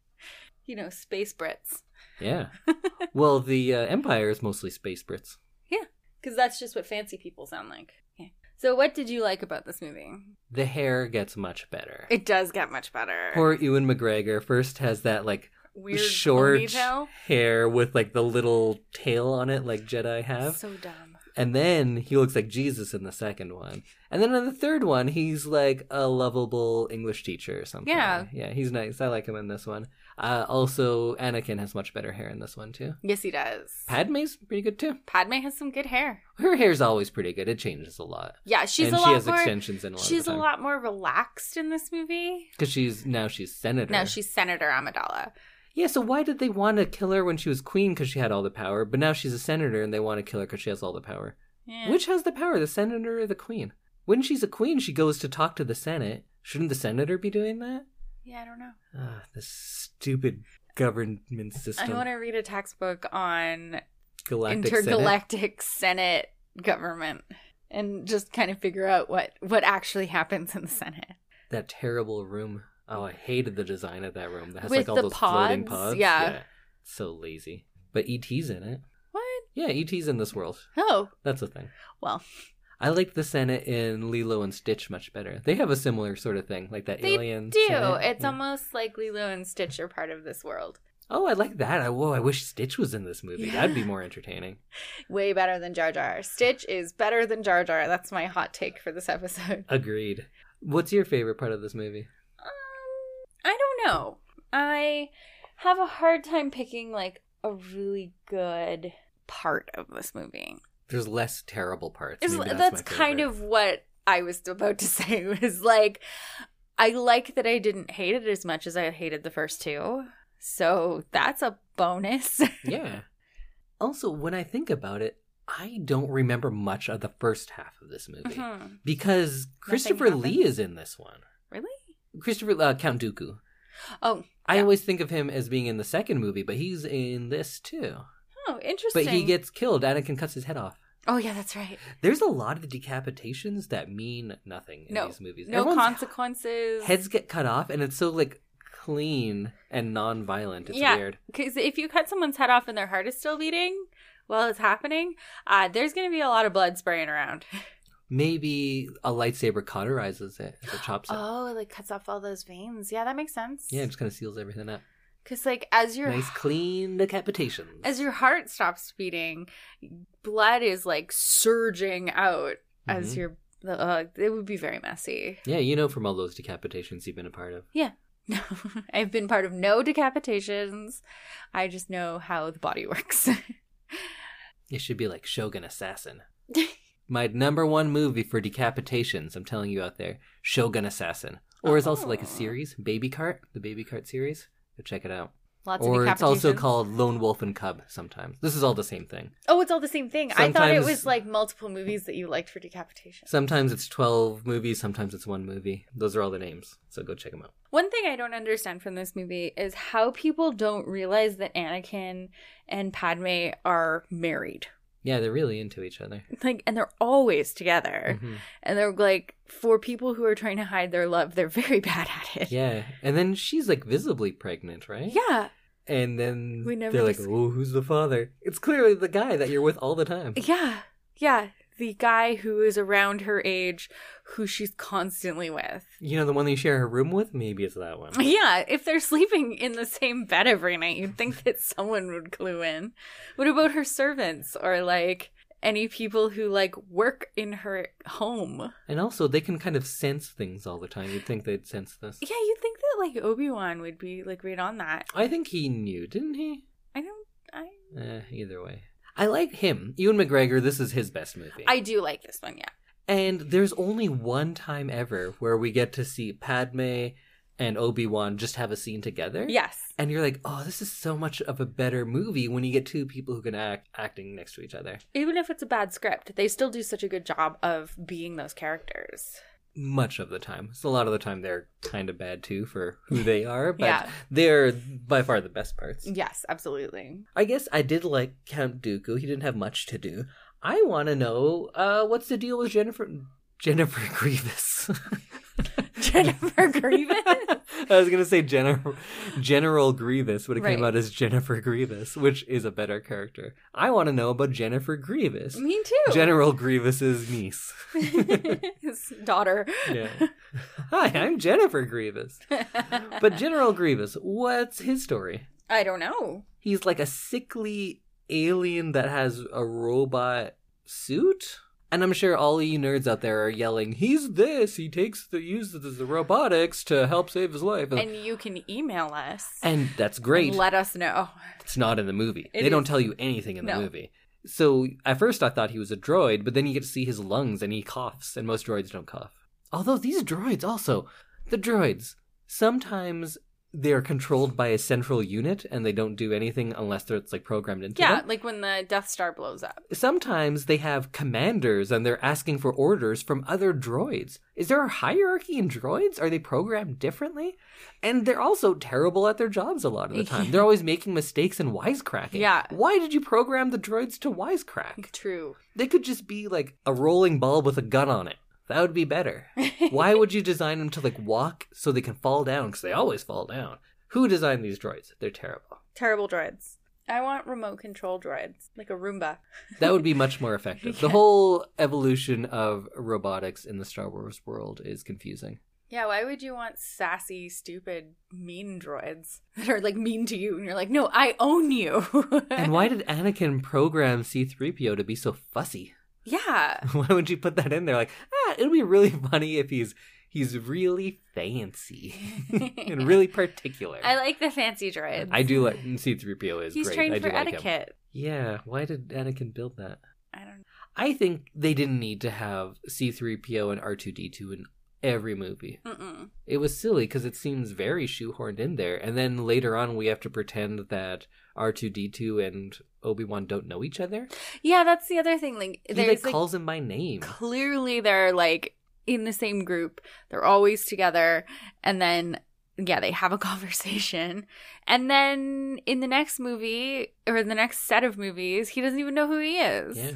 Speaker 2: you know, space Brits.
Speaker 1: Yeah. well, the uh, Empire is mostly space Brits.
Speaker 2: Yeah, because that's just what fancy people sound like. Yeah. So, what did you like about this movie?
Speaker 1: The hair gets much better.
Speaker 2: It does get much better.
Speaker 1: Poor Ewan McGregor first has that like
Speaker 2: weird
Speaker 1: short
Speaker 2: ponytail.
Speaker 1: hair with like the little tail on it, like Jedi have.
Speaker 2: So dumb.
Speaker 1: And then he looks like Jesus in the second one. And then in the third one, he's like a lovable English teacher or something.
Speaker 2: Yeah.
Speaker 1: Yeah, he's nice. I like him in this one. Uh, also, Anakin has much better hair in this one, too.
Speaker 2: Yes, he does.
Speaker 1: Padme's pretty good, too.
Speaker 2: Padme has some good hair.
Speaker 1: Her hair's always pretty good. It changes a lot.
Speaker 2: Yeah, she's
Speaker 1: and
Speaker 2: a
Speaker 1: she
Speaker 2: lot
Speaker 1: has
Speaker 2: more.
Speaker 1: extensions in a lot
Speaker 2: She's a lot more relaxed in this movie.
Speaker 1: Because she's, now she's senator.
Speaker 2: No, she's Senator Amidala.
Speaker 1: Yeah, so why did they want to kill her when she was queen because she had all the power, but now she's a senator and they want to kill her because she has all the power?
Speaker 2: Yeah.
Speaker 1: Which has the power, the senator or the queen? When she's a queen, she goes to talk to the Senate. Shouldn't the senator be doing that?
Speaker 2: Yeah, I don't know.
Speaker 1: Ah, this stupid government system.
Speaker 2: I want to read a textbook on
Speaker 1: Galactic Senate.
Speaker 2: intergalactic Senate government and just kind of figure out what what actually happens in the Senate.
Speaker 1: That terrible room. Oh, I hated the design of that room. That has
Speaker 2: With
Speaker 1: like all those floating
Speaker 2: pods?
Speaker 1: pods.
Speaker 2: Yeah.
Speaker 1: So lazy. But ET's in it.
Speaker 2: What?
Speaker 1: Yeah, ET's in this world.
Speaker 2: Oh,
Speaker 1: That's the thing.
Speaker 2: well,
Speaker 1: I liked the Senate in Lilo and Stitch much better. They have a similar sort of thing, like that
Speaker 2: they
Speaker 1: alien.
Speaker 2: do.
Speaker 1: Senate.
Speaker 2: It's
Speaker 1: Yeah.
Speaker 2: almost like Lilo and Stitch are part of this world.
Speaker 1: Oh, I like that. I, whoa, I wish Stitch was in this movie.
Speaker 2: Yeah.
Speaker 1: That'd be more entertaining.
Speaker 2: Way better than Jar Jar. Stitch is better than Jar Jar. That's my hot take for this episode.
Speaker 1: Agreed. What's your favorite part of this movie?
Speaker 2: I don't know. I have a hard time picking like a really good part of this movie.
Speaker 1: There's less terrible parts. Maybe
Speaker 2: that's, kind of what I was about to say was like I like that I didn't hate it as much as I hated the first two. So that's a bonus.
Speaker 1: yeah. Also, when I think about it, I don't remember much of the first half of this movie
Speaker 2: Mhm.
Speaker 1: because Christopher? Lee is in this one.
Speaker 2: Really?
Speaker 1: Christopher uh, Count Dooku.
Speaker 2: Oh,
Speaker 1: I
Speaker 2: Yeah.
Speaker 1: always think of him as being in the second movie, but he's in this too.
Speaker 2: oh, interesting.
Speaker 1: But he gets killed. Anakin cuts his head off.
Speaker 2: Oh yeah, that's right.
Speaker 1: There's a lot of decapitations that mean nothing in
Speaker 2: No.
Speaker 1: these movies.
Speaker 2: No
Speaker 1: Everyone's
Speaker 2: consequences.
Speaker 1: Heads get cut off, and it's so like clean and non-violent. It's
Speaker 2: Yeah.
Speaker 1: weird.
Speaker 2: Because if you cut someone's head off and their heart is still beating while it's happening, uh, there's going to be a lot of blood spraying around.
Speaker 1: Maybe a lightsaber cauterizes it it chops it.
Speaker 2: Oh, it like cuts off all those veins. Yeah, that makes sense.
Speaker 1: Yeah, it just kind of seals everything up.
Speaker 2: Because like as your
Speaker 1: Nice, clean decapitation,
Speaker 2: as your heart stops beating, blood is like surging out as
Speaker 1: Mhm.
Speaker 2: your. Uh, it would be very messy.
Speaker 1: Yeah, you know from all those decapitations you've been a part of. Yeah.
Speaker 2: No, I've been part of no decapitations. I just know how the body works.
Speaker 1: It should be like Shogun Assassin. My number one movie for decapitations, I'm telling you out there, Shogun Assassin. Or it's also like a
Speaker 2: Oh.
Speaker 1: series, Baby Cart, the Baby Cart series. Go check it out.
Speaker 2: Lots
Speaker 1: or
Speaker 2: of
Speaker 1: it's also called Lone Wolf and Cub sometimes. This is all the same thing.
Speaker 2: Oh, it's all the same thing. I thought it was like multiple movies that you liked for decapitation.
Speaker 1: Sometimes it's 12 movies, sometimes it's one movie. Those are all the names. So go check them out.
Speaker 2: One thing I don't understand from this movie is how people don't realize that Anakin and Padme are married.
Speaker 1: Yeah, they're really into each other.
Speaker 2: Like, and they're always together.
Speaker 1: Mhm.
Speaker 2: And they're like, for people who are trying to hide their love, they're very bad at it.
Speaker 1: Yeah. And then she's like visibly pregnant, right?
Speaker 2: Yeah.
Speaker 1: And then
Speaker 2: We never
Speaker 1: they're like, oh, who's the father? It's clearly the guy that you're with all the time.
Speaker 2: Yeah. Yeah. The guy who is around her age, who she's constantly with.
Speaker 1: You know, the one that you share a room with? Maybe it's that one.
Speaker 2: Yeah, if they're sleeping in the same bed every night, you'd think that someone would clue in. What about her servants or like any people who like work in her home?
Speaker 1: And also, they can kind of sense things all the time. You'd think they'd sense this.
Speaker 2: Yeah, you'd think that like Obi Wan would be like right on that.
Speaker 1: I think he knew, didn't he?
Speaker 2: I don't. I
Speaker 1: Eh, either way. I like him. Ewan McGregor, this is his best movie.
Speaker 2: I do like this one. Yeah.
Speaker 1: And there's only one time ever where we get to see Padme and Obi-Wan just have a scene together.
Speaker 2: Yes.
Speaker 1: And you're like, oh, this is so much of a better movie when you get two people who can act acting next to each other.
Speaker 2: Even if it's a bad script, they still do such a good job of being those characters.
Speaker 1: Much of the time. So a lot of the time they're kind of bad too for who they are, but
Speaker 2: Yeah.
Speaker 1: they're by far the best parts.
Speaker 2: Yes, absolutely.
Speaker 1: I guess I did like Count Dooku. He didn't have much to do. I want to know uh, what's the deal with Jennifer Jennifer Grievous.
Speaker 2: Jennifer Grievous?
Speaker 1: I was gonna say General General Grievous, but it came out as Jennifer Grievous, which is a better character. I want to know about Jennifer Grievous,
Speaker 2: Me too.
Speaker 1: General Grievous's niece.
Speaker 2: His daughter.
Speaker 1: yeah. Hi, I'm Jennifer Grievous. But General Grievous, what's his story?
Speaker 2: I don't know.
Speaker 1: He's like a sickly alien that has a robot suit. And I'm sure all you nerds out there are yelling, "He's this! He takes the uses the robotics to help save his life." And,
Speaker 2: you can email us.
Speaker 1: and that's great.
Speaker 2: And let us know.
Speaker 1: It's not in the movie.
Speaker 2: It
Speaker 1: they don't tell you anything in the
Speaker 2: No.
Speaker 1: movie. So at first I thought he was a droid, but then you get to see his lungs and he coughs, and most droids don't cough. Although these droids also, the droids, sometimes they're controlled by a central unit and they don't do anything unless they're, it's like programmed into
Speaker 2: Yeah,
Speaker 1: them.
Speaker 2: like when the Death Star blows up.
Speaker 1: Sometimes they have commanders and they're asking for orders from other droids. Is there a hierarchy in droids? Are they programmed differently? And they're also terrible at their jobs a lot of the time. They're always making mistakes and wisecracking.
Speaker 2: Yeah.
Speaker 1: Why did you program the droids to wisecrack?
Speaker 2: True.
Speaker 1: They could just be like a rolling ball with a gun on it. That would be better. Why would you design them to like walk so they can fall down? Because they always fall down. Who designed these droids? They're terrible.
Speaker 2: Terrible droids. I want remote control droids, like a Roomba.
Speaker 1: That would be much more effective. The whole evolution of robotics in the Star Wars world is confusing.
Speaker 2: Yeah, why would you want sassy, stupid, mean droids that are like mean to you? And you're like, no, I own you.
Speaker 1: And why did Anakin program C3PO to be so fussy?
Speaker 2: Yeah.
Speaker 1: Why would you put that in there? Like, ah, it'll be really funny if he's he's really fancy and really particular.
Speaker 2: I like the fancy droids.
Speaker 1: I do like C3PO is
Speaker 2: He's
Speaker 1: great.
Speaker 2: trained
Speaker 1: I do
Speaker 2: for
Speaker 1: like him.
Speaker 2: etiquette.
Speaker 1: Yeah, why did Anakin build that?
Speaker 2: I don't know.
Speaker 1: I think they didn't need to have C3PO and R2D2 in every movie.
Speaker 2: Mm-mm.
Speaker 1: It was silly because it seems very shoehorned in there. And then later on, we have to pretend that R2D2 and Obi Wan don't know each other.
Speaker 2: Yeah, that's the other thing. Like,
Speaker 1: He like
Speaker 2: like,
Speaker 1: calls him by name.
Speaker 2: clearly they're like in the same group. They're always together, and then yeah, they have a conversation, and then in the next movie or the next set of movies, he doesn't even know who he is.
Speaker 1: Yeah.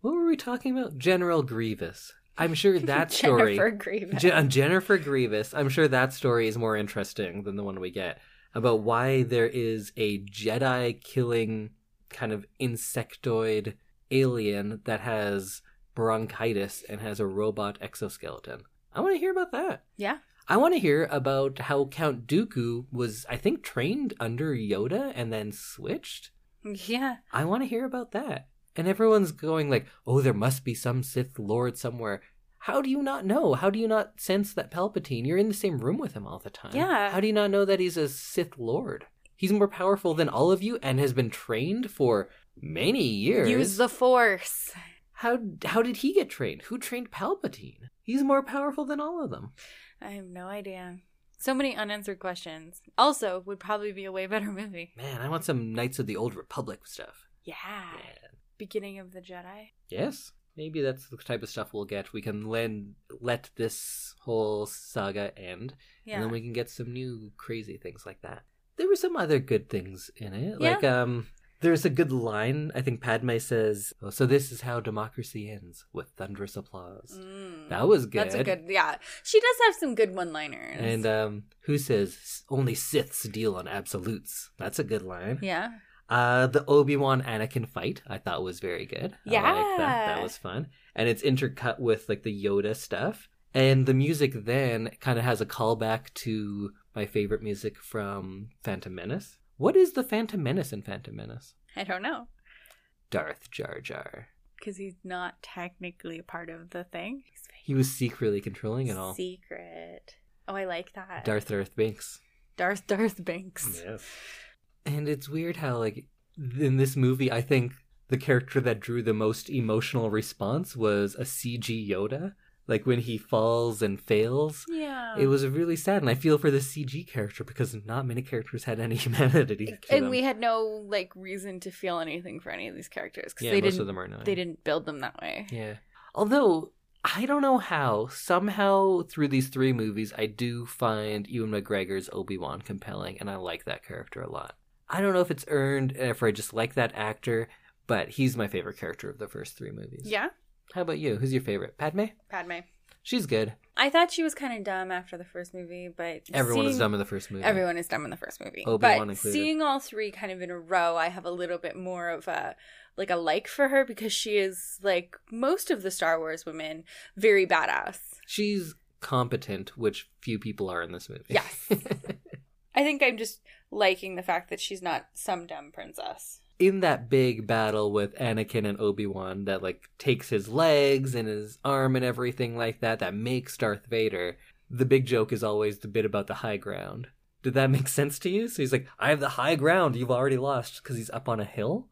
Speaker 1: What were we talking about? General Grievous. I'm sure that story.
Speaker 2: Jennifer Grievous.
Speaker 1: Je- Jennifer Grievous. I'm sure that story is more interesting than the one we get about why there is a Jedi killing kind of insectoid alien that has bronchitis and has a robot exoskeleton. I want to hear about that.
Speaker 2: yeah.
Speaker 1: I want to hear about how Count Dooku was, I think, trained under Yoda and then switched.
Speaker 2: Yeah.
Speaker 1: I want to hear about that. And everyone's going like, "Oh, there must be some Sith Lord somewhere." How do you not know? How do you not sense that Palpatine? You're in the same room with him all the time.
Speaker 2: Yeah.
Speaker 1: How do you not know that he's a Sith Lord? He's more powerful than all of you and has been trained for many years.
Speaker 2: Use the Force.
Speaker 1: How how did he get trained? Who trained Palpatine? He's more powerful than all of them.
Speaker 2: I have no idea. So many unanswered questions. Also, would probably be a way better movie.
Speaker 1: Man, I want some Knights of the Old Republic stuff.
Speaker 2: Yeah.
Speaker 1: Man.
Speaker 2: Beginning of the Jedi.
Speaker 1: Yes. Maybe that's the type of stuff we'll get. We can lend, let this whole saga end,
Speaker 2: Yeah.
Speaker 1: and then we can get some new crazy things like that. There were some other good things in it.
Speaker 2: Yeah.
Speaker 1: Like, um, there's a good line. I think Padme says, oh, So this is how democracy ends with thunderous applause.
Speaker 2: Mm.
Speaker 1: That was good.
Speaker 2: That's a good. Yeah, she does have some good one-liners.
Speaker 1: And, um, who says, Only Siths deal on absolutes? That's a good line.
Speaker 2: yeah,
Speaker 1: Uh, the Obi Wan Anakin fight I thought was very good. I liked that. That was fun, and it's intercut with like the Yoda stuff, and the music then kind of has a callback to my favorite music from Phantom Menace. What is the Phantom Menace in Phantom Menace?
Speaker 2: I don't know
Speaker 1: Darth Jar Jar.
Speaker 2: because he's not technically a part of the thing.
Speaker 1: He was secretly controlling it all.
Speaker 2: secret. Oh, I like that.
Speaker 1: Darth Darth Binks.
Speaker 2: Darth Darth Banks.
Speaker 1: Yes. And it's weird how, like, in this movie, I think the character that drew the most emotional response was a CG Yoda. Like, when he falls and fails,
Speaker 2: Yeah.
Speaker 1: it was really sad. And I feel for the CG character because not many characters had any humanity
Speaker 2: and
Speaker 1: them.
Speaker 2: we had no like reason to feel anything for any of these characters because
Speaker 1: yeah,
Speaker 2: they
Speaker 1: most
Speaker 2: didn't
Speaker 1: of them are not.
Speaker 2: they didn't build them that way.
Speaker 1: Yeah. Although, I don't know how, somehow through these three movies, I do find Ewan McGregor's Obi Wan compelling, and I like that character a lot. I don't know if it's earned, uh, if I just like that actor, but he's my favorite character of the first three movies.
Speaker 2: Yeah,
Speaker 1: How about you? Who's your favorite? Padme?
Speaker 2: Padme.
Speaker 1: She's good.
Speaker 2: I thought she was kind of dumb after the first movie, but
Speaker 1: Everyone is dumb in the first movie.
Speaker 2: Everyone is dumb in the first movie.
Speaker 1: Obi-Wan
Speaker 2: but
Speaker 1: included.
Speaker 2: seeing all three kind of in a row, I have a little bit more of a like a like for her because she is like most of the Star Wars women, very badass.
Speaker 1: She's competent, which few people are in this movie.
Speaker 2: Yes. I think I'm just liking the fact that she's not some dumb princess.
Speaker 1: in that big battle with Anakin and Obi-Wan that like takes his legs and his arm and everything like that that makes Darth Vader, the big joke is always the bit about the high ground. Did that make sense to you? So he's like, "I have the high ground. You've already lost because he's up on a hill."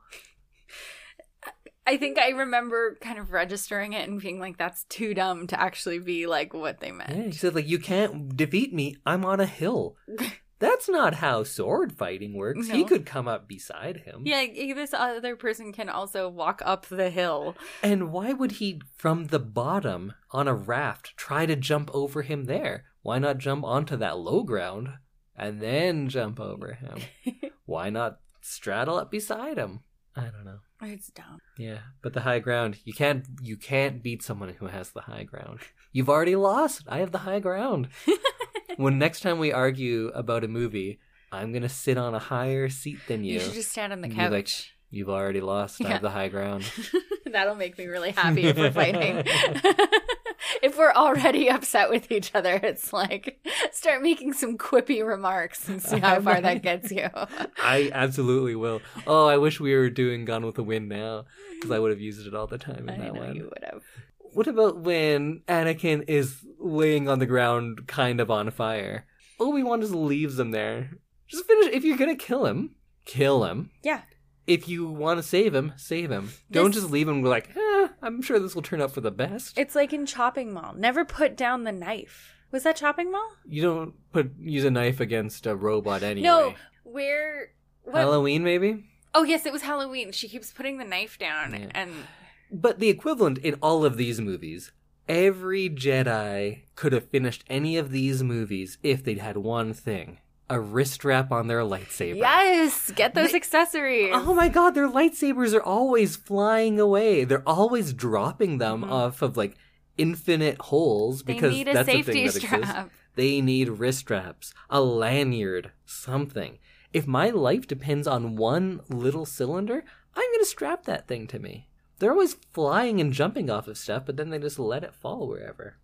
Speaker 2: I think I remember kind of registering it and being like, that's too dumb to actually be like what they meant.
Speaker 1: Yeah, he said like, "You can't defeat me. I'm on a hill." That's not how sword fighting works. He could come up beside him.
Speaker 2: Yeah, this other person can also walk up the hill.
Speaker 1: And why would he, from the bottom on a raft, try to jump over him there? Why not jump onto that low ground and then jump over him? why not straddle up beside him? I don't know.
Speaker 2: It's dumb.
Speaker 1: Yeah, but the high ground, you can't you can't beat someone who has the high ground. You've already lost. I have the high ground. when next time we argue about a movie, I'm gonna sit on a higher seat than you.
Speaker 2: You should just stand on the couch.
Speaker 1: Like, You've already lost. I have the high ground.
Speaker 2: That'll make me really happy if we're fighting. if we're already upset with each other, it's like start making some quippy remarks and see how far that gets you.
Speaker 1: I absolutely will. Oh, I wish we were doing Gone with the Wind now because I would have used it all the time in
Speaker 2: I
Speaker 1: that
Speaker 2: know
Speaker 1: one.
Speaker 2: you would have.
Speaker 1: What about when Anakin is laying on the ground, kind of on fire? Obi Wan just leaves him there. Just finish. If you're gonna kill him, kill him.
Speaker 2: Yeah.
Speaker 1: If you want to save him, save him. Don't just leave him like, eh, I'm sure this will turn out for the best.
Speaker 2: It's like in Chopping Mall. Never put down the knife. Was that Chopping Mall?
Speaker 1: you don't put use a knife against a robot anyway.
Speaker 2: No. Where? What?
Speaker 1: Halloween, maybe?
Speaker 2: Oh yes, it was Halloween. She keeps putting the knife down,
Speaker 1: Yeah.
Speaker 2: and
Speaker 1: But the equivalent in all of these movies, every Jedi could have finished any of these movies if they'd had one thing a wrist wrap on their lightsaber.
Speaker 2: yes, get those
Speaker 1: They-
Speaker 2: accessories.
Speaker 1: Oh my god, their lightsabers are always flying away. They're always dropping them
Speaker 2: Mhm.
Speaker 1: off of like infinite holes
Speaker 2: they
Speaker 1: because
Speaker 2: need a
Speaker 1: that's the
Speaker 2: safety
Speaker 1: thing that exists.
Speaker 2: They a safety strap.
Speaker 1: They need wrist straps, a lanyard, something. If my life depends on one little cylinder, I'm going to strap that thing to me. They're always flying and jumping off of stuff, but then they just let it fall wherever.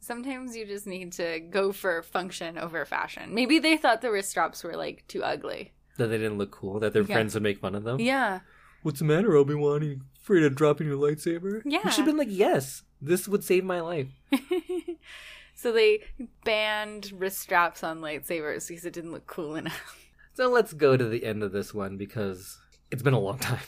Speaker 2: Sometimes you just need to go for function over fashion. Maybe they thought the wrist straps were like too ugly.
Speaker 1: That they didn't look cool, that their
Speaker 2: Yeah.
Speaker 1: friends would make fun of them.
Speaker 2: Yeah.
Speaker 1: What's the matter, Obi Wan? You afraid of dropping your lightsaber?
Speaker 2: Yeah.
Speaker 1: You should have been like, yes, this would save my life.
Speaker 2: so they banned wrist straps on lightsabers because it didn't look cool enough.
Speaker 1: So let's go to the end of this one because it's been a long time.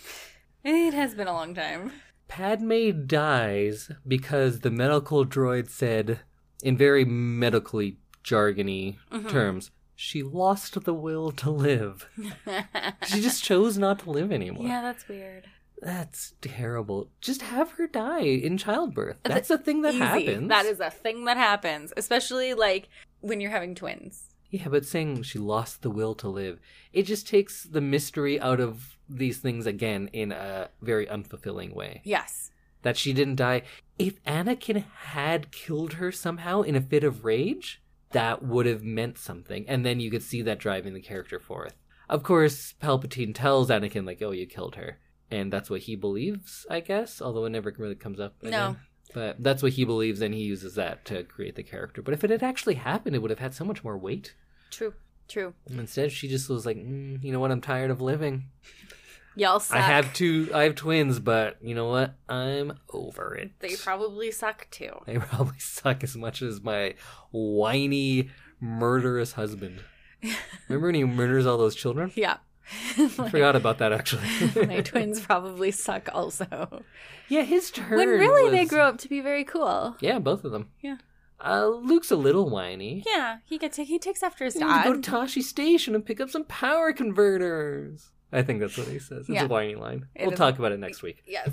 Speaker 2: It has been a long time.
Speaker 1: Padme dies because the medical droid said, in very medically jargony
Speaker 2: Mhm.
Speaker 1: terms, she lost the will to live. She just chose not to live anymore.
Speaker 2: yeah, that's weird.
Speaker 1: That's terrible. Just have her die in childbirth.
Speaker 2: That's
Speaker 1: That's a thing that
Speaker 2: Easy.
Speaker 1: happens.
Speaker 2: That is a thing that happens, especially like when you're having twins.
Speaker 1: Yeah, but saying she lost the will to live, it just takes the mystery out of these things again in a very unfulfilling way.
Speaker 2: Yes.
Speaker 1: that she didn't die. If Anakin had killed her somehow in a fit of rage, that would have meant something. And then you could see that driving the character forth. Of course, Palpatine tells Anakin, like, oh, you killed her. And that's what he believes, I guess, although it never really comes up. Again. No. But that's what he believes, and he uses that to create the character. But if it had actually happened, it would have had so much more weight.
Speaker 2: True. True.
Speaker 1: And instead, she just was like, mm, you know what? I'm tired of living.
Speaker 2: Y'all suck.
Speaker 1: I have two, I have twins, but you know what? I'm over it.
Speaker 2: They probably suck too.
Speaker 1: They probably suck as much as my whiny, murderous husband. Remember when he murders all those children?
Speaker 2: Yeah.
Speaker 1: I forgot about that actually.
Speaker 2: My twins probably suck also.
Speaker 1: yeah, his turn.
Speaker 2: When really they
Speaker 1: was-
Speaker 2: grow up to be very cool.
Speaker 1: Yeah, both of them.
Speaker 2: Yeah.
Speaker 1: Uh, Luke's a little whiny.
Speaker 2: Yeah, he gets he takes after his
Speaker 1: dad. to go to Tosche Station and pick up some power converters. I think that's what he says. It's
Speaker 2: Yeah.
Speaker 1: a whiny line.
Speaker 2: It
Speaker 1: we'll
Speaker 2: is.
Speaker 1: talk about it next week.
Speaker 2: yes.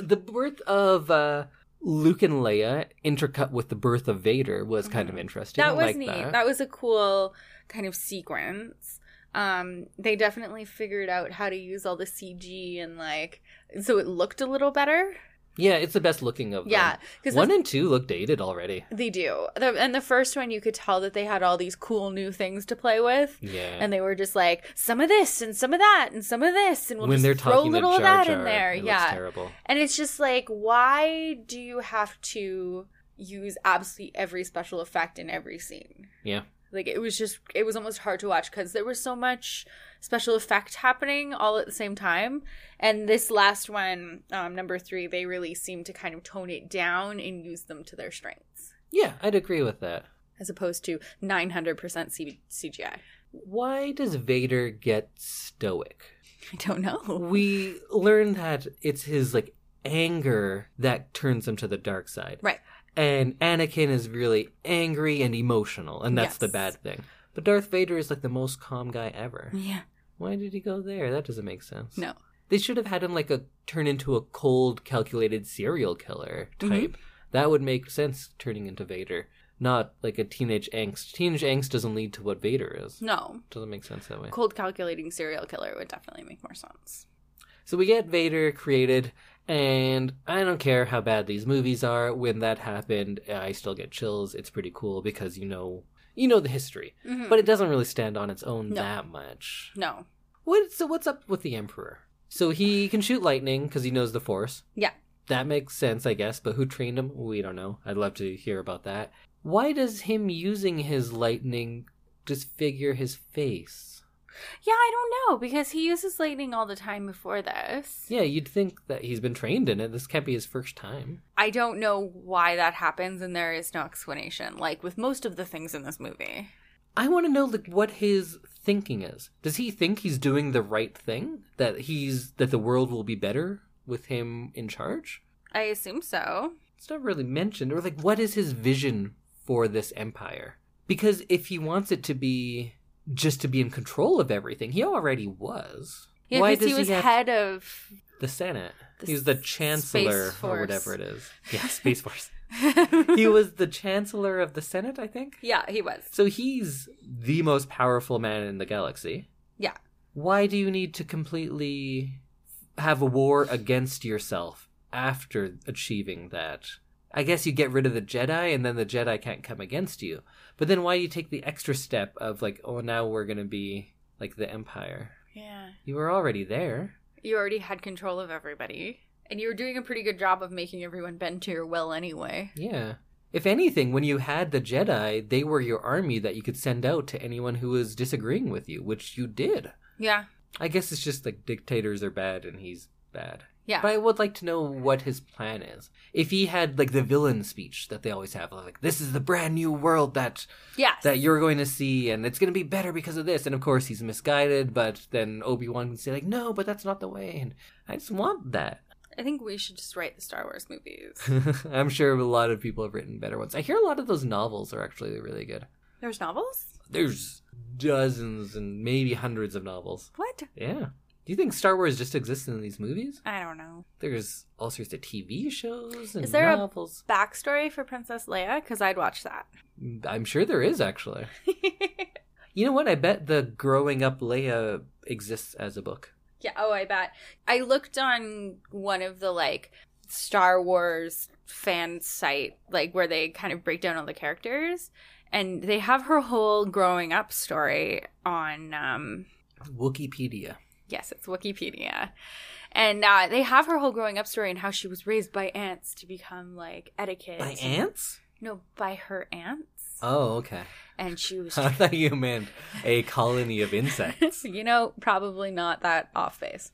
Speaker 1: The birth of uh, Luke and Leia, intercut with the birth of Vader, was kind of interesting.
Speaker 2: Mm-hmm. that was
Speaker 1: like
Speaker 2: neat.
Speaker 1: That.
Speaker 2: That. was a cool kind of sequence. Um, they definitely figured out how to use all the CG and like so it looked a little better.
Speaker 1: Yeah, it's the best looking of them.
Speaker 2: Yeah, because
Speaker 1: One and two look dated already.
Speaker 2: they do. The, and the first one, you could tell that they had all these cool new things to play with.
Speaker 1: Yeah.
Speaker 2: And they were just like some of this and some of that and some of this, and we'll
Speaker 1: when
Speaker 2: just
Speaker 1: they're
Speaker 2: throw a little of that in there. yeah,
Speaker 1: terrible.
Speaker 2: and it's just like, why do you have to use absolutely every special effect in every scene?
Speaker 1: Yeah.
Speaker 2: Like it was just it was almost hard to watch because there was so much special effect happening all at the same time. And this last one, um, number three, they really seemed to kind of tone it down and use them to their strengths,
Speaker 1: Yeah, I'd agree with that.
Speaker 2: as opposed to 900% C- CGI.
Speaker 1: Why does Vader get stoic?
Speaker 2: I don't know.
Speaker 1: We learn that it's his like anger that turns him to the dark side.
Speaker 2: Right.
Speaker 1: And Anakin is really angry and emotional, and that's the bad thing. But Darth Vader is like the most calm guy ever.
Speaker 2: Yeah.
Speaker 1: Why did he go there? That doesn't make sense.
Speaker 2: No.
Speaker 1: They should have had him like a turn into a cold, calculated serial killer
Speaker 2: Mhm.
Speaker 1: type. That would make sense turning into Vader. Not like a teenage angst. Teenage angst doesn't lead to what Vader is.
Speaker 2: No.
Speaker 1: Doesn't make sense that way.
Speaker 2: Cold calculating serial killer would definitely make more sense.
Speaker 1: So we get Vader created, and I don't care how bad these movies are. When that happened, I still get chills. It's pretty cool because you know you know the history,
Speaker 2: Mhm.
Speaker 1: but it doesn't really stand on its own
Speaker 2: No.
Speaker 1: that much.
Speaker 2: no.
Speaker 1: What? So what's up with the Emperor? So he can shoot lightning because he knows the Force.
Speaker 2: Yeah.
Speaker 1: That makes sense, I guess. But who trained him? We don't know. I'd love to hear about that. Why does him using his lightning disfigure his face?
Speaker 2: Yeah, I don't know because he uses lightning all the time before this.
Speaker 1: Yeah, you'd think that he's been trained in it. This can't be his first time.
Speaker 2: I don't know why that happens and there is no explanation, like with most of the things in this movie.
Speaker 1: I want to know like what his thinking is. Does he think he's doing the right thing? That he's that the world will be better with him in charge?
Speaker 2: I assume so.
Speaker 1: It's not really mentioned. Or like what is his vision for this empire? Because if he wants it to be just to be in control of everything, he already was.
Speaker 2: Yeah,
Speaker 1: Why
Speaker 2: because he was
Speaker 1: he have
Speaker 2: head of.
Speaker 1: the Senate?
Speaker 2: The
Speaker 1: he was the chancellor or whatever it is. Yeah, Space Force. he was the chancellor of the Senate, I think.
Speaker 2: yeah, he was.
Speaker 1: So he's the most powerful man in the galaxy.
Speaker 2: Yeah.
Speaker 1: Why do you need to completely have a war against yourself after achieving that? I guess you get rid of the Jedi and then the Jedi can't come against you. But then why do you take the extra step of like, oh, now we're going to be like the Empire?
Speaker 2: Yeah.
Speaker 1: You were already there.
Speaker 2: You already had control of everybody. And you were doing a pretty good job of making everyone bend to your will anyway.
Speaker 1: Yeah. If anything, when you had the Jedi, they were your army that you could send out to anyone who was disagreeing with you, which you did.
Speaker 2: Yeah.
Speaker 1: I guess it's just like dictators are bad and he's bad.
Speaker 2: Yeah.
Speaker 1: But I would like to know what his plan is. If he had like the villain speech that they always have, like this is the brand new world that
Speaker 2: yes.
Speaker 1: that you're going to see and it's going to be better because of this. And of course he's misguided, but then Obi-Wan can say like no, but that's not the way. And I just want that.
Speaker 2: I think we should just write the Star Wars movies.
Speaker 1: I'm sure a lot of people have written better ones. I hear a lot of those novels are actually really good.
Speaker 2: There's novels?
Speaker 1: There's dozens and maybe hundreds of novels.
Speaker 2: What?
Speaker 1: Yeah. Do you think Star Wars just exists in these movies?
Speaker 2: I don't know.
Speaker 1: There's all sorts of TV shows and
Speaker 2: Is there a-
Speaker 1: novels.
Speaker 2: Backstory for Princess Leia? Because I'd watch that.
Speaker 1: I'm sure there is actually. You know what? I bet the Growing Up Leia exists as a book.
Speaker 2: Yeah, oh, I bet. I looked on one of the like Star Wars fan site, like where they kind of break down all the characters, and they have her whole growing up story on. um
Speaker 1: Wikipedia.
Speaker 2: Yes, it's Wikipedia, and uh, they have her whole growing up story and how she was raised by ants to become like etiquette.
Speaker 1: By ants?
Speaker 2: No, by her aunts,
Speaker 1: Oh, okay.
Speaker 2: and she was.
Speaker 1: I thought you meant a colony of insects.
Speaker 2: you know, probably not that off base.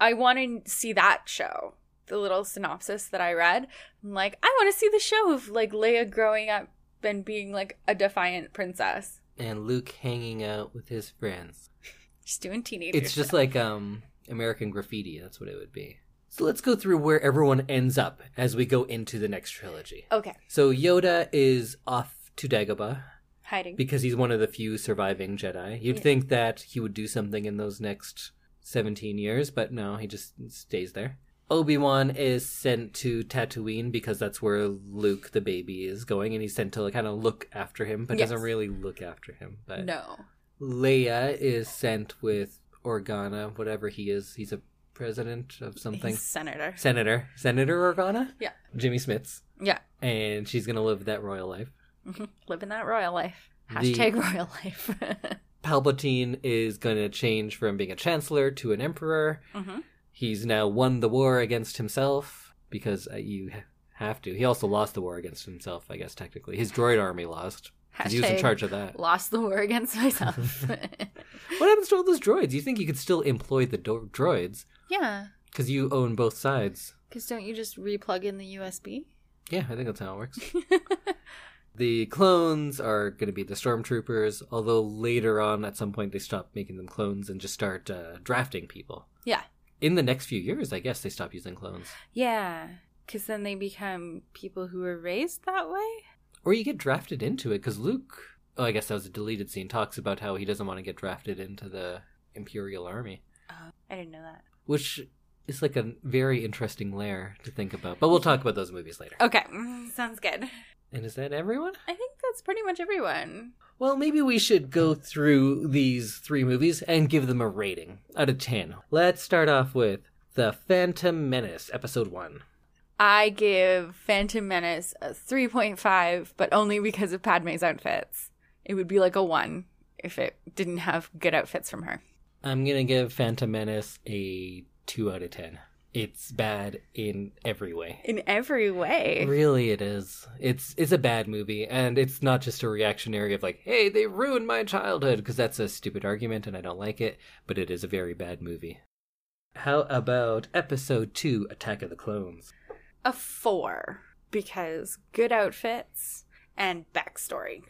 Speaker 2: I want to see that show. The little synopsis that I read. I'm like, I want to see the show of like Leia growing up and being like a defiant princess.
Speaker 1: and Luke hanging out with his friends.
Speaker 2: Just doing teenager.
Speaker 1: It's just
Speaker 2: stuff.
Speaker 1: like um American Graffiti. That's what it would be. So let's go through where everyone ends up as we go into the next trilogy.
Speaker 2: okay,
Speaker 1: So Yoda is off to Dagobah
Speaker 2: hiding.
Speaker 1: because he's one of the few surviving Jedi. You'd
Speaker 2: Yeah.
Speaker 1: think that he would do something in those next 17 years, but no, he just stays there. Obi-Wan is sent to Tatooine because that's where Luke the baby is going and he's sent to kind of look after him, but
Speaker 2: Yes.
Speaker 1: doesn't really look after him. But
Speaker 2: no.
Speaker 1: Leia is sent with Organa, whatever he is. He's a president of something.
Speaker 2: He's senator.
Speaker 1: Senator. Senator Organa?
Speaker 2: Yeah.
Speaker 1: Jimmy Smits.
Speaker 2: Yeah.
Speaker 1: And she's going to live that royal life.
Speaker 2: Mhm. Living that royal life.
Speaker 1: The-
Speaker 2: Hashtag royal life.
Speaker 1: Palpatine is going to change from being a chancellor to an emperor.
Speaker 2: hmm
Speaker 1: He's now won the war against himself because uh, you have to. He also lost the war against himself, I guess, technically. His droid army lost. Because he was in charge of that.
Speaker 2: Lost the war against myself.
Speaker 1: What happens to all those droids? You think you could still employ the do- droids
Speaker 2: yeah.
Speaker 1: because you own both sides?
Speaker 2: Because don't you just replug in the USB?
Speaker 1: Yeah, I think that's how it works. the clones are going to be the stormtroopers, although later on, at some point, they stop making them clones and just start uh, drafting people.
Speaker 2: Yeah.
Speaker 1: In the next few years, I guess they stop using clones.
Speaker 2: Yeah. Because then they become people who were raised that way?
Speaker 1: Or you get drafted into it because Luke, oh, I guess that was a deleted scene, talks about how he doesn't want to get drafted into the Imperial Army,
Speaker 2: Oh, I didn't know that.
Speaker 1: which is like a very interesting layer to think about. But we'll talk about those movies later.
Speaker 2: Okay. mm, Sounds good.
Speaker 1: And is that everyone?
Speaker 2: I think that's pretty much everyone.
Speaker 1: Well, maybe we should go through these three movies and give them a rating out of 10. Let's start off with The Phantom Menace, Episode 1.
Speaker 2: I give Phantom Menace a 3.5, but only because of Padme's outfits. It would be like a 1 if it didn't have good outfits from her.
Speaker 1: I'm going to give Phantom Menace a 2 out of 10. It's bad in every way.
Speaker 2: In every way.
Speaker 1: Really, it is. It's it's a bad movie, and it's not just a reactionary of like, "Hey, they ruined my childhood," because that's a stupid argument, and I don't like it. But it is a very bad movie. How about Episode Two: Attack of the Clones?
Speaker 2: A 4, because good outfits and backstory.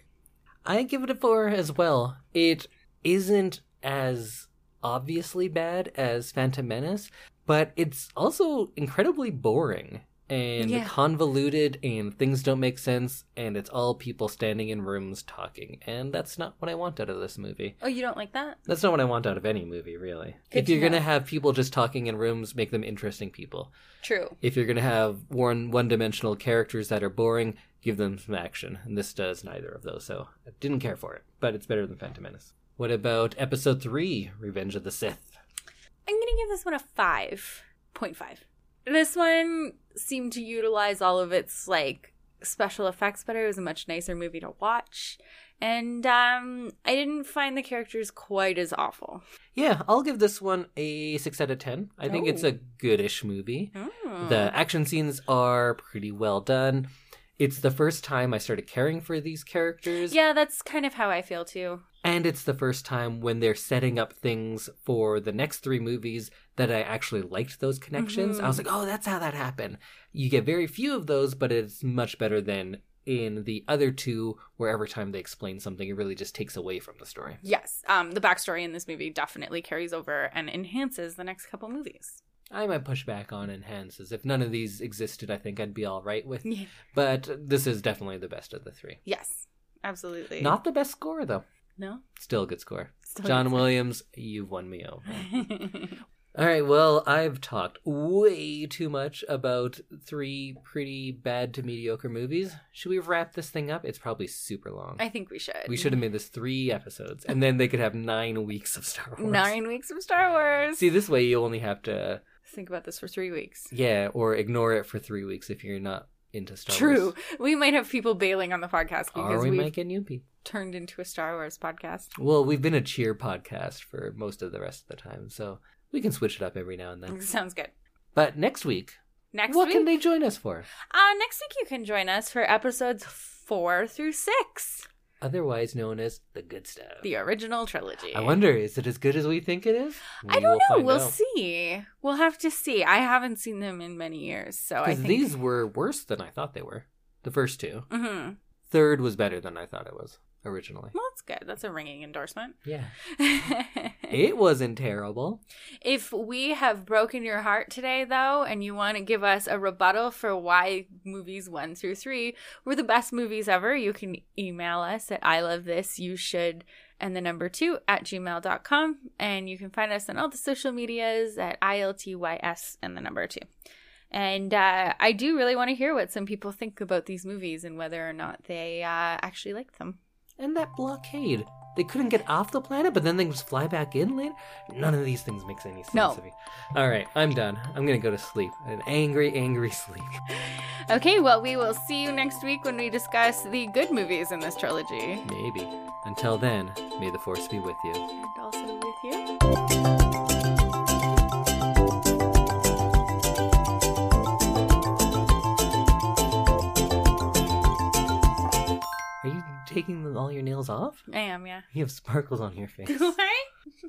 Speaker 1: I give it a four as well. It isn't as obviously bad as Phantom Menace, but it's also incredibly boring and
Speaker 2: Yeah.
Speaker 1: convoluted, and things don't make sense, and it's all people standing in rooms talking, and that's not what I want out of this movie.
Speaker 2: Oh, you don't like that?
Speaker 1: That's not what I want out of any movie, really.
Speaker 2: Good
Speaker 1: if you're gonna have people just talking in rooms, make them interesting people.
Speaker 2: True.
Speaker 1: If you're gonna have one one-dimensional characters that are boring, give them some action. And this does neither of those, so I didn't care for it. But it's better than Phantom Menace. What about Episode Three: Revenge of the Sith?
Speaker 2: I'm going to give this one a 5.5. This one seemed to utilize all of its like special effects better. It was a much nicer movie to watch. And um I didn't find the characters quite as awful.
Speaker 1: Yeah, I'll give this one a six out of ten. I think it's
Speaker 2: Oh.
Speaker 1: a goodish movie.
Speaker 2: Mm.
Speaker 1: The action scenes are pretty well done. It's the first time I started caring for these characters.
Speaker 2: Yeah, that's kind of how I feel too.
Speaker 1: And it's the first time when they're setting up things for the next three movies that I actually liked those connections. I was like, oh, that's how that happened. You get very few of those, but it's much better than in the other two, where every time they explain something, it really just takes away from the story.
Speaker 2: Yes, um the backstory in this movie definitely carries over and enhances the next couple movies.
Speaker 1: I might push back on enhances. If none of these existed, I think I'd be all right with.
Speaker 2: Yeah.
Speaker 1: But this is definitely the best of the three.
Speaker 2: Yes. Absolutely.
Speaker 1: Not the best score, though.
Speaker 2: No.
Speaker 1: Still a good score.
Speaker 2: Still
Speaker 1: John
Speaker 2: good.
Speaker 1: Williams, you've won me over. All right, well, I've talked way too much about three pretty bad to mediocre movies. Should we wrap this thing up? It's probably super long.
Speaker 2: I think we should.
Speaker 1: we should have made this three episodes, and then they could have nine weeks of Star Wars.
Speaker 2: Nine weeks of Star Wars.
Speaker 1: See, this way you only have to,
Speaker 2: Think about this for three weeks.
Speaker 1: yeah, or ignore it for three weeks if you're not into Star Wars.
Speaker 2: True.
Speaker 1: Wars.
Speaker 2: We might have people bailing on the podcast because
Speaker 1: we
Speaker 2: we've
Speaker 1: might get new people.
Speaker 2: turned into a Star Wars podcast.
Speaker 1: Well, we've been a cheer podcast for most of the rest of the time, so we can switch it up every now and then.
Speaker 2: Sounds good.
Speaker 1: But next week,
Speaker 2: Next
Speaker 1: what
Speaker 2: week,
Speaker 1: can they join us for?
Speaker 2: uh, next week you can join us for episodes four through six,
Speaker 1: Otherwise known as the good stuff.
Speaker 2: the original trilogy.
Speaker 1: I wonder, is it as good as we think it is?
Speaker 2: I don't know. We'll
Speaker 1: out.
Speaker 2: see. We'll have to see. I haven't seen them in many years, so I
Speaker 1: Because
Speaker 2: think
Speaker 1: these were worse than I thought they were. The first two.
Speaker 2: hmm
Speaker 1: Third was better than I thought it was originally.
Speaker 2: Well, that's good. That's a ringing endorsement.
Speaker 1: Yeah. It wasn't terrible.
Speaker 2: If we have broken your heart today, though, and you want to give us a rebuttal for why movies one through three were the best movies ever, you can email us at I love this, you should, and the number two at gmail.com. And you can find us on all the social medias at ILTYS and the number two. And uh, I do really want to hear what some people think about these movies and whether or not they uh, actually like them.
Speaker 1: And that blockade. They couldn't get off the planet, but then they just fly back in later? None of these things makes any sense
Speaker 2: No.
Speaker 1: to me. All right, I'm done. I'm going to go to sleep. An angry, angry sleep.
Speaker 2: Okay, well, we will see you next week when we discuss the good movies in this trilogy.
Speaker 1: Maybe. Until then, may the force be with you.
Speaker 2: And also with.
Speaker 1: You taking all your nails off?
Speaker 2: I am, yeah.
Speaker 1: You have sparkles on your face.
Speaker 2: Do I?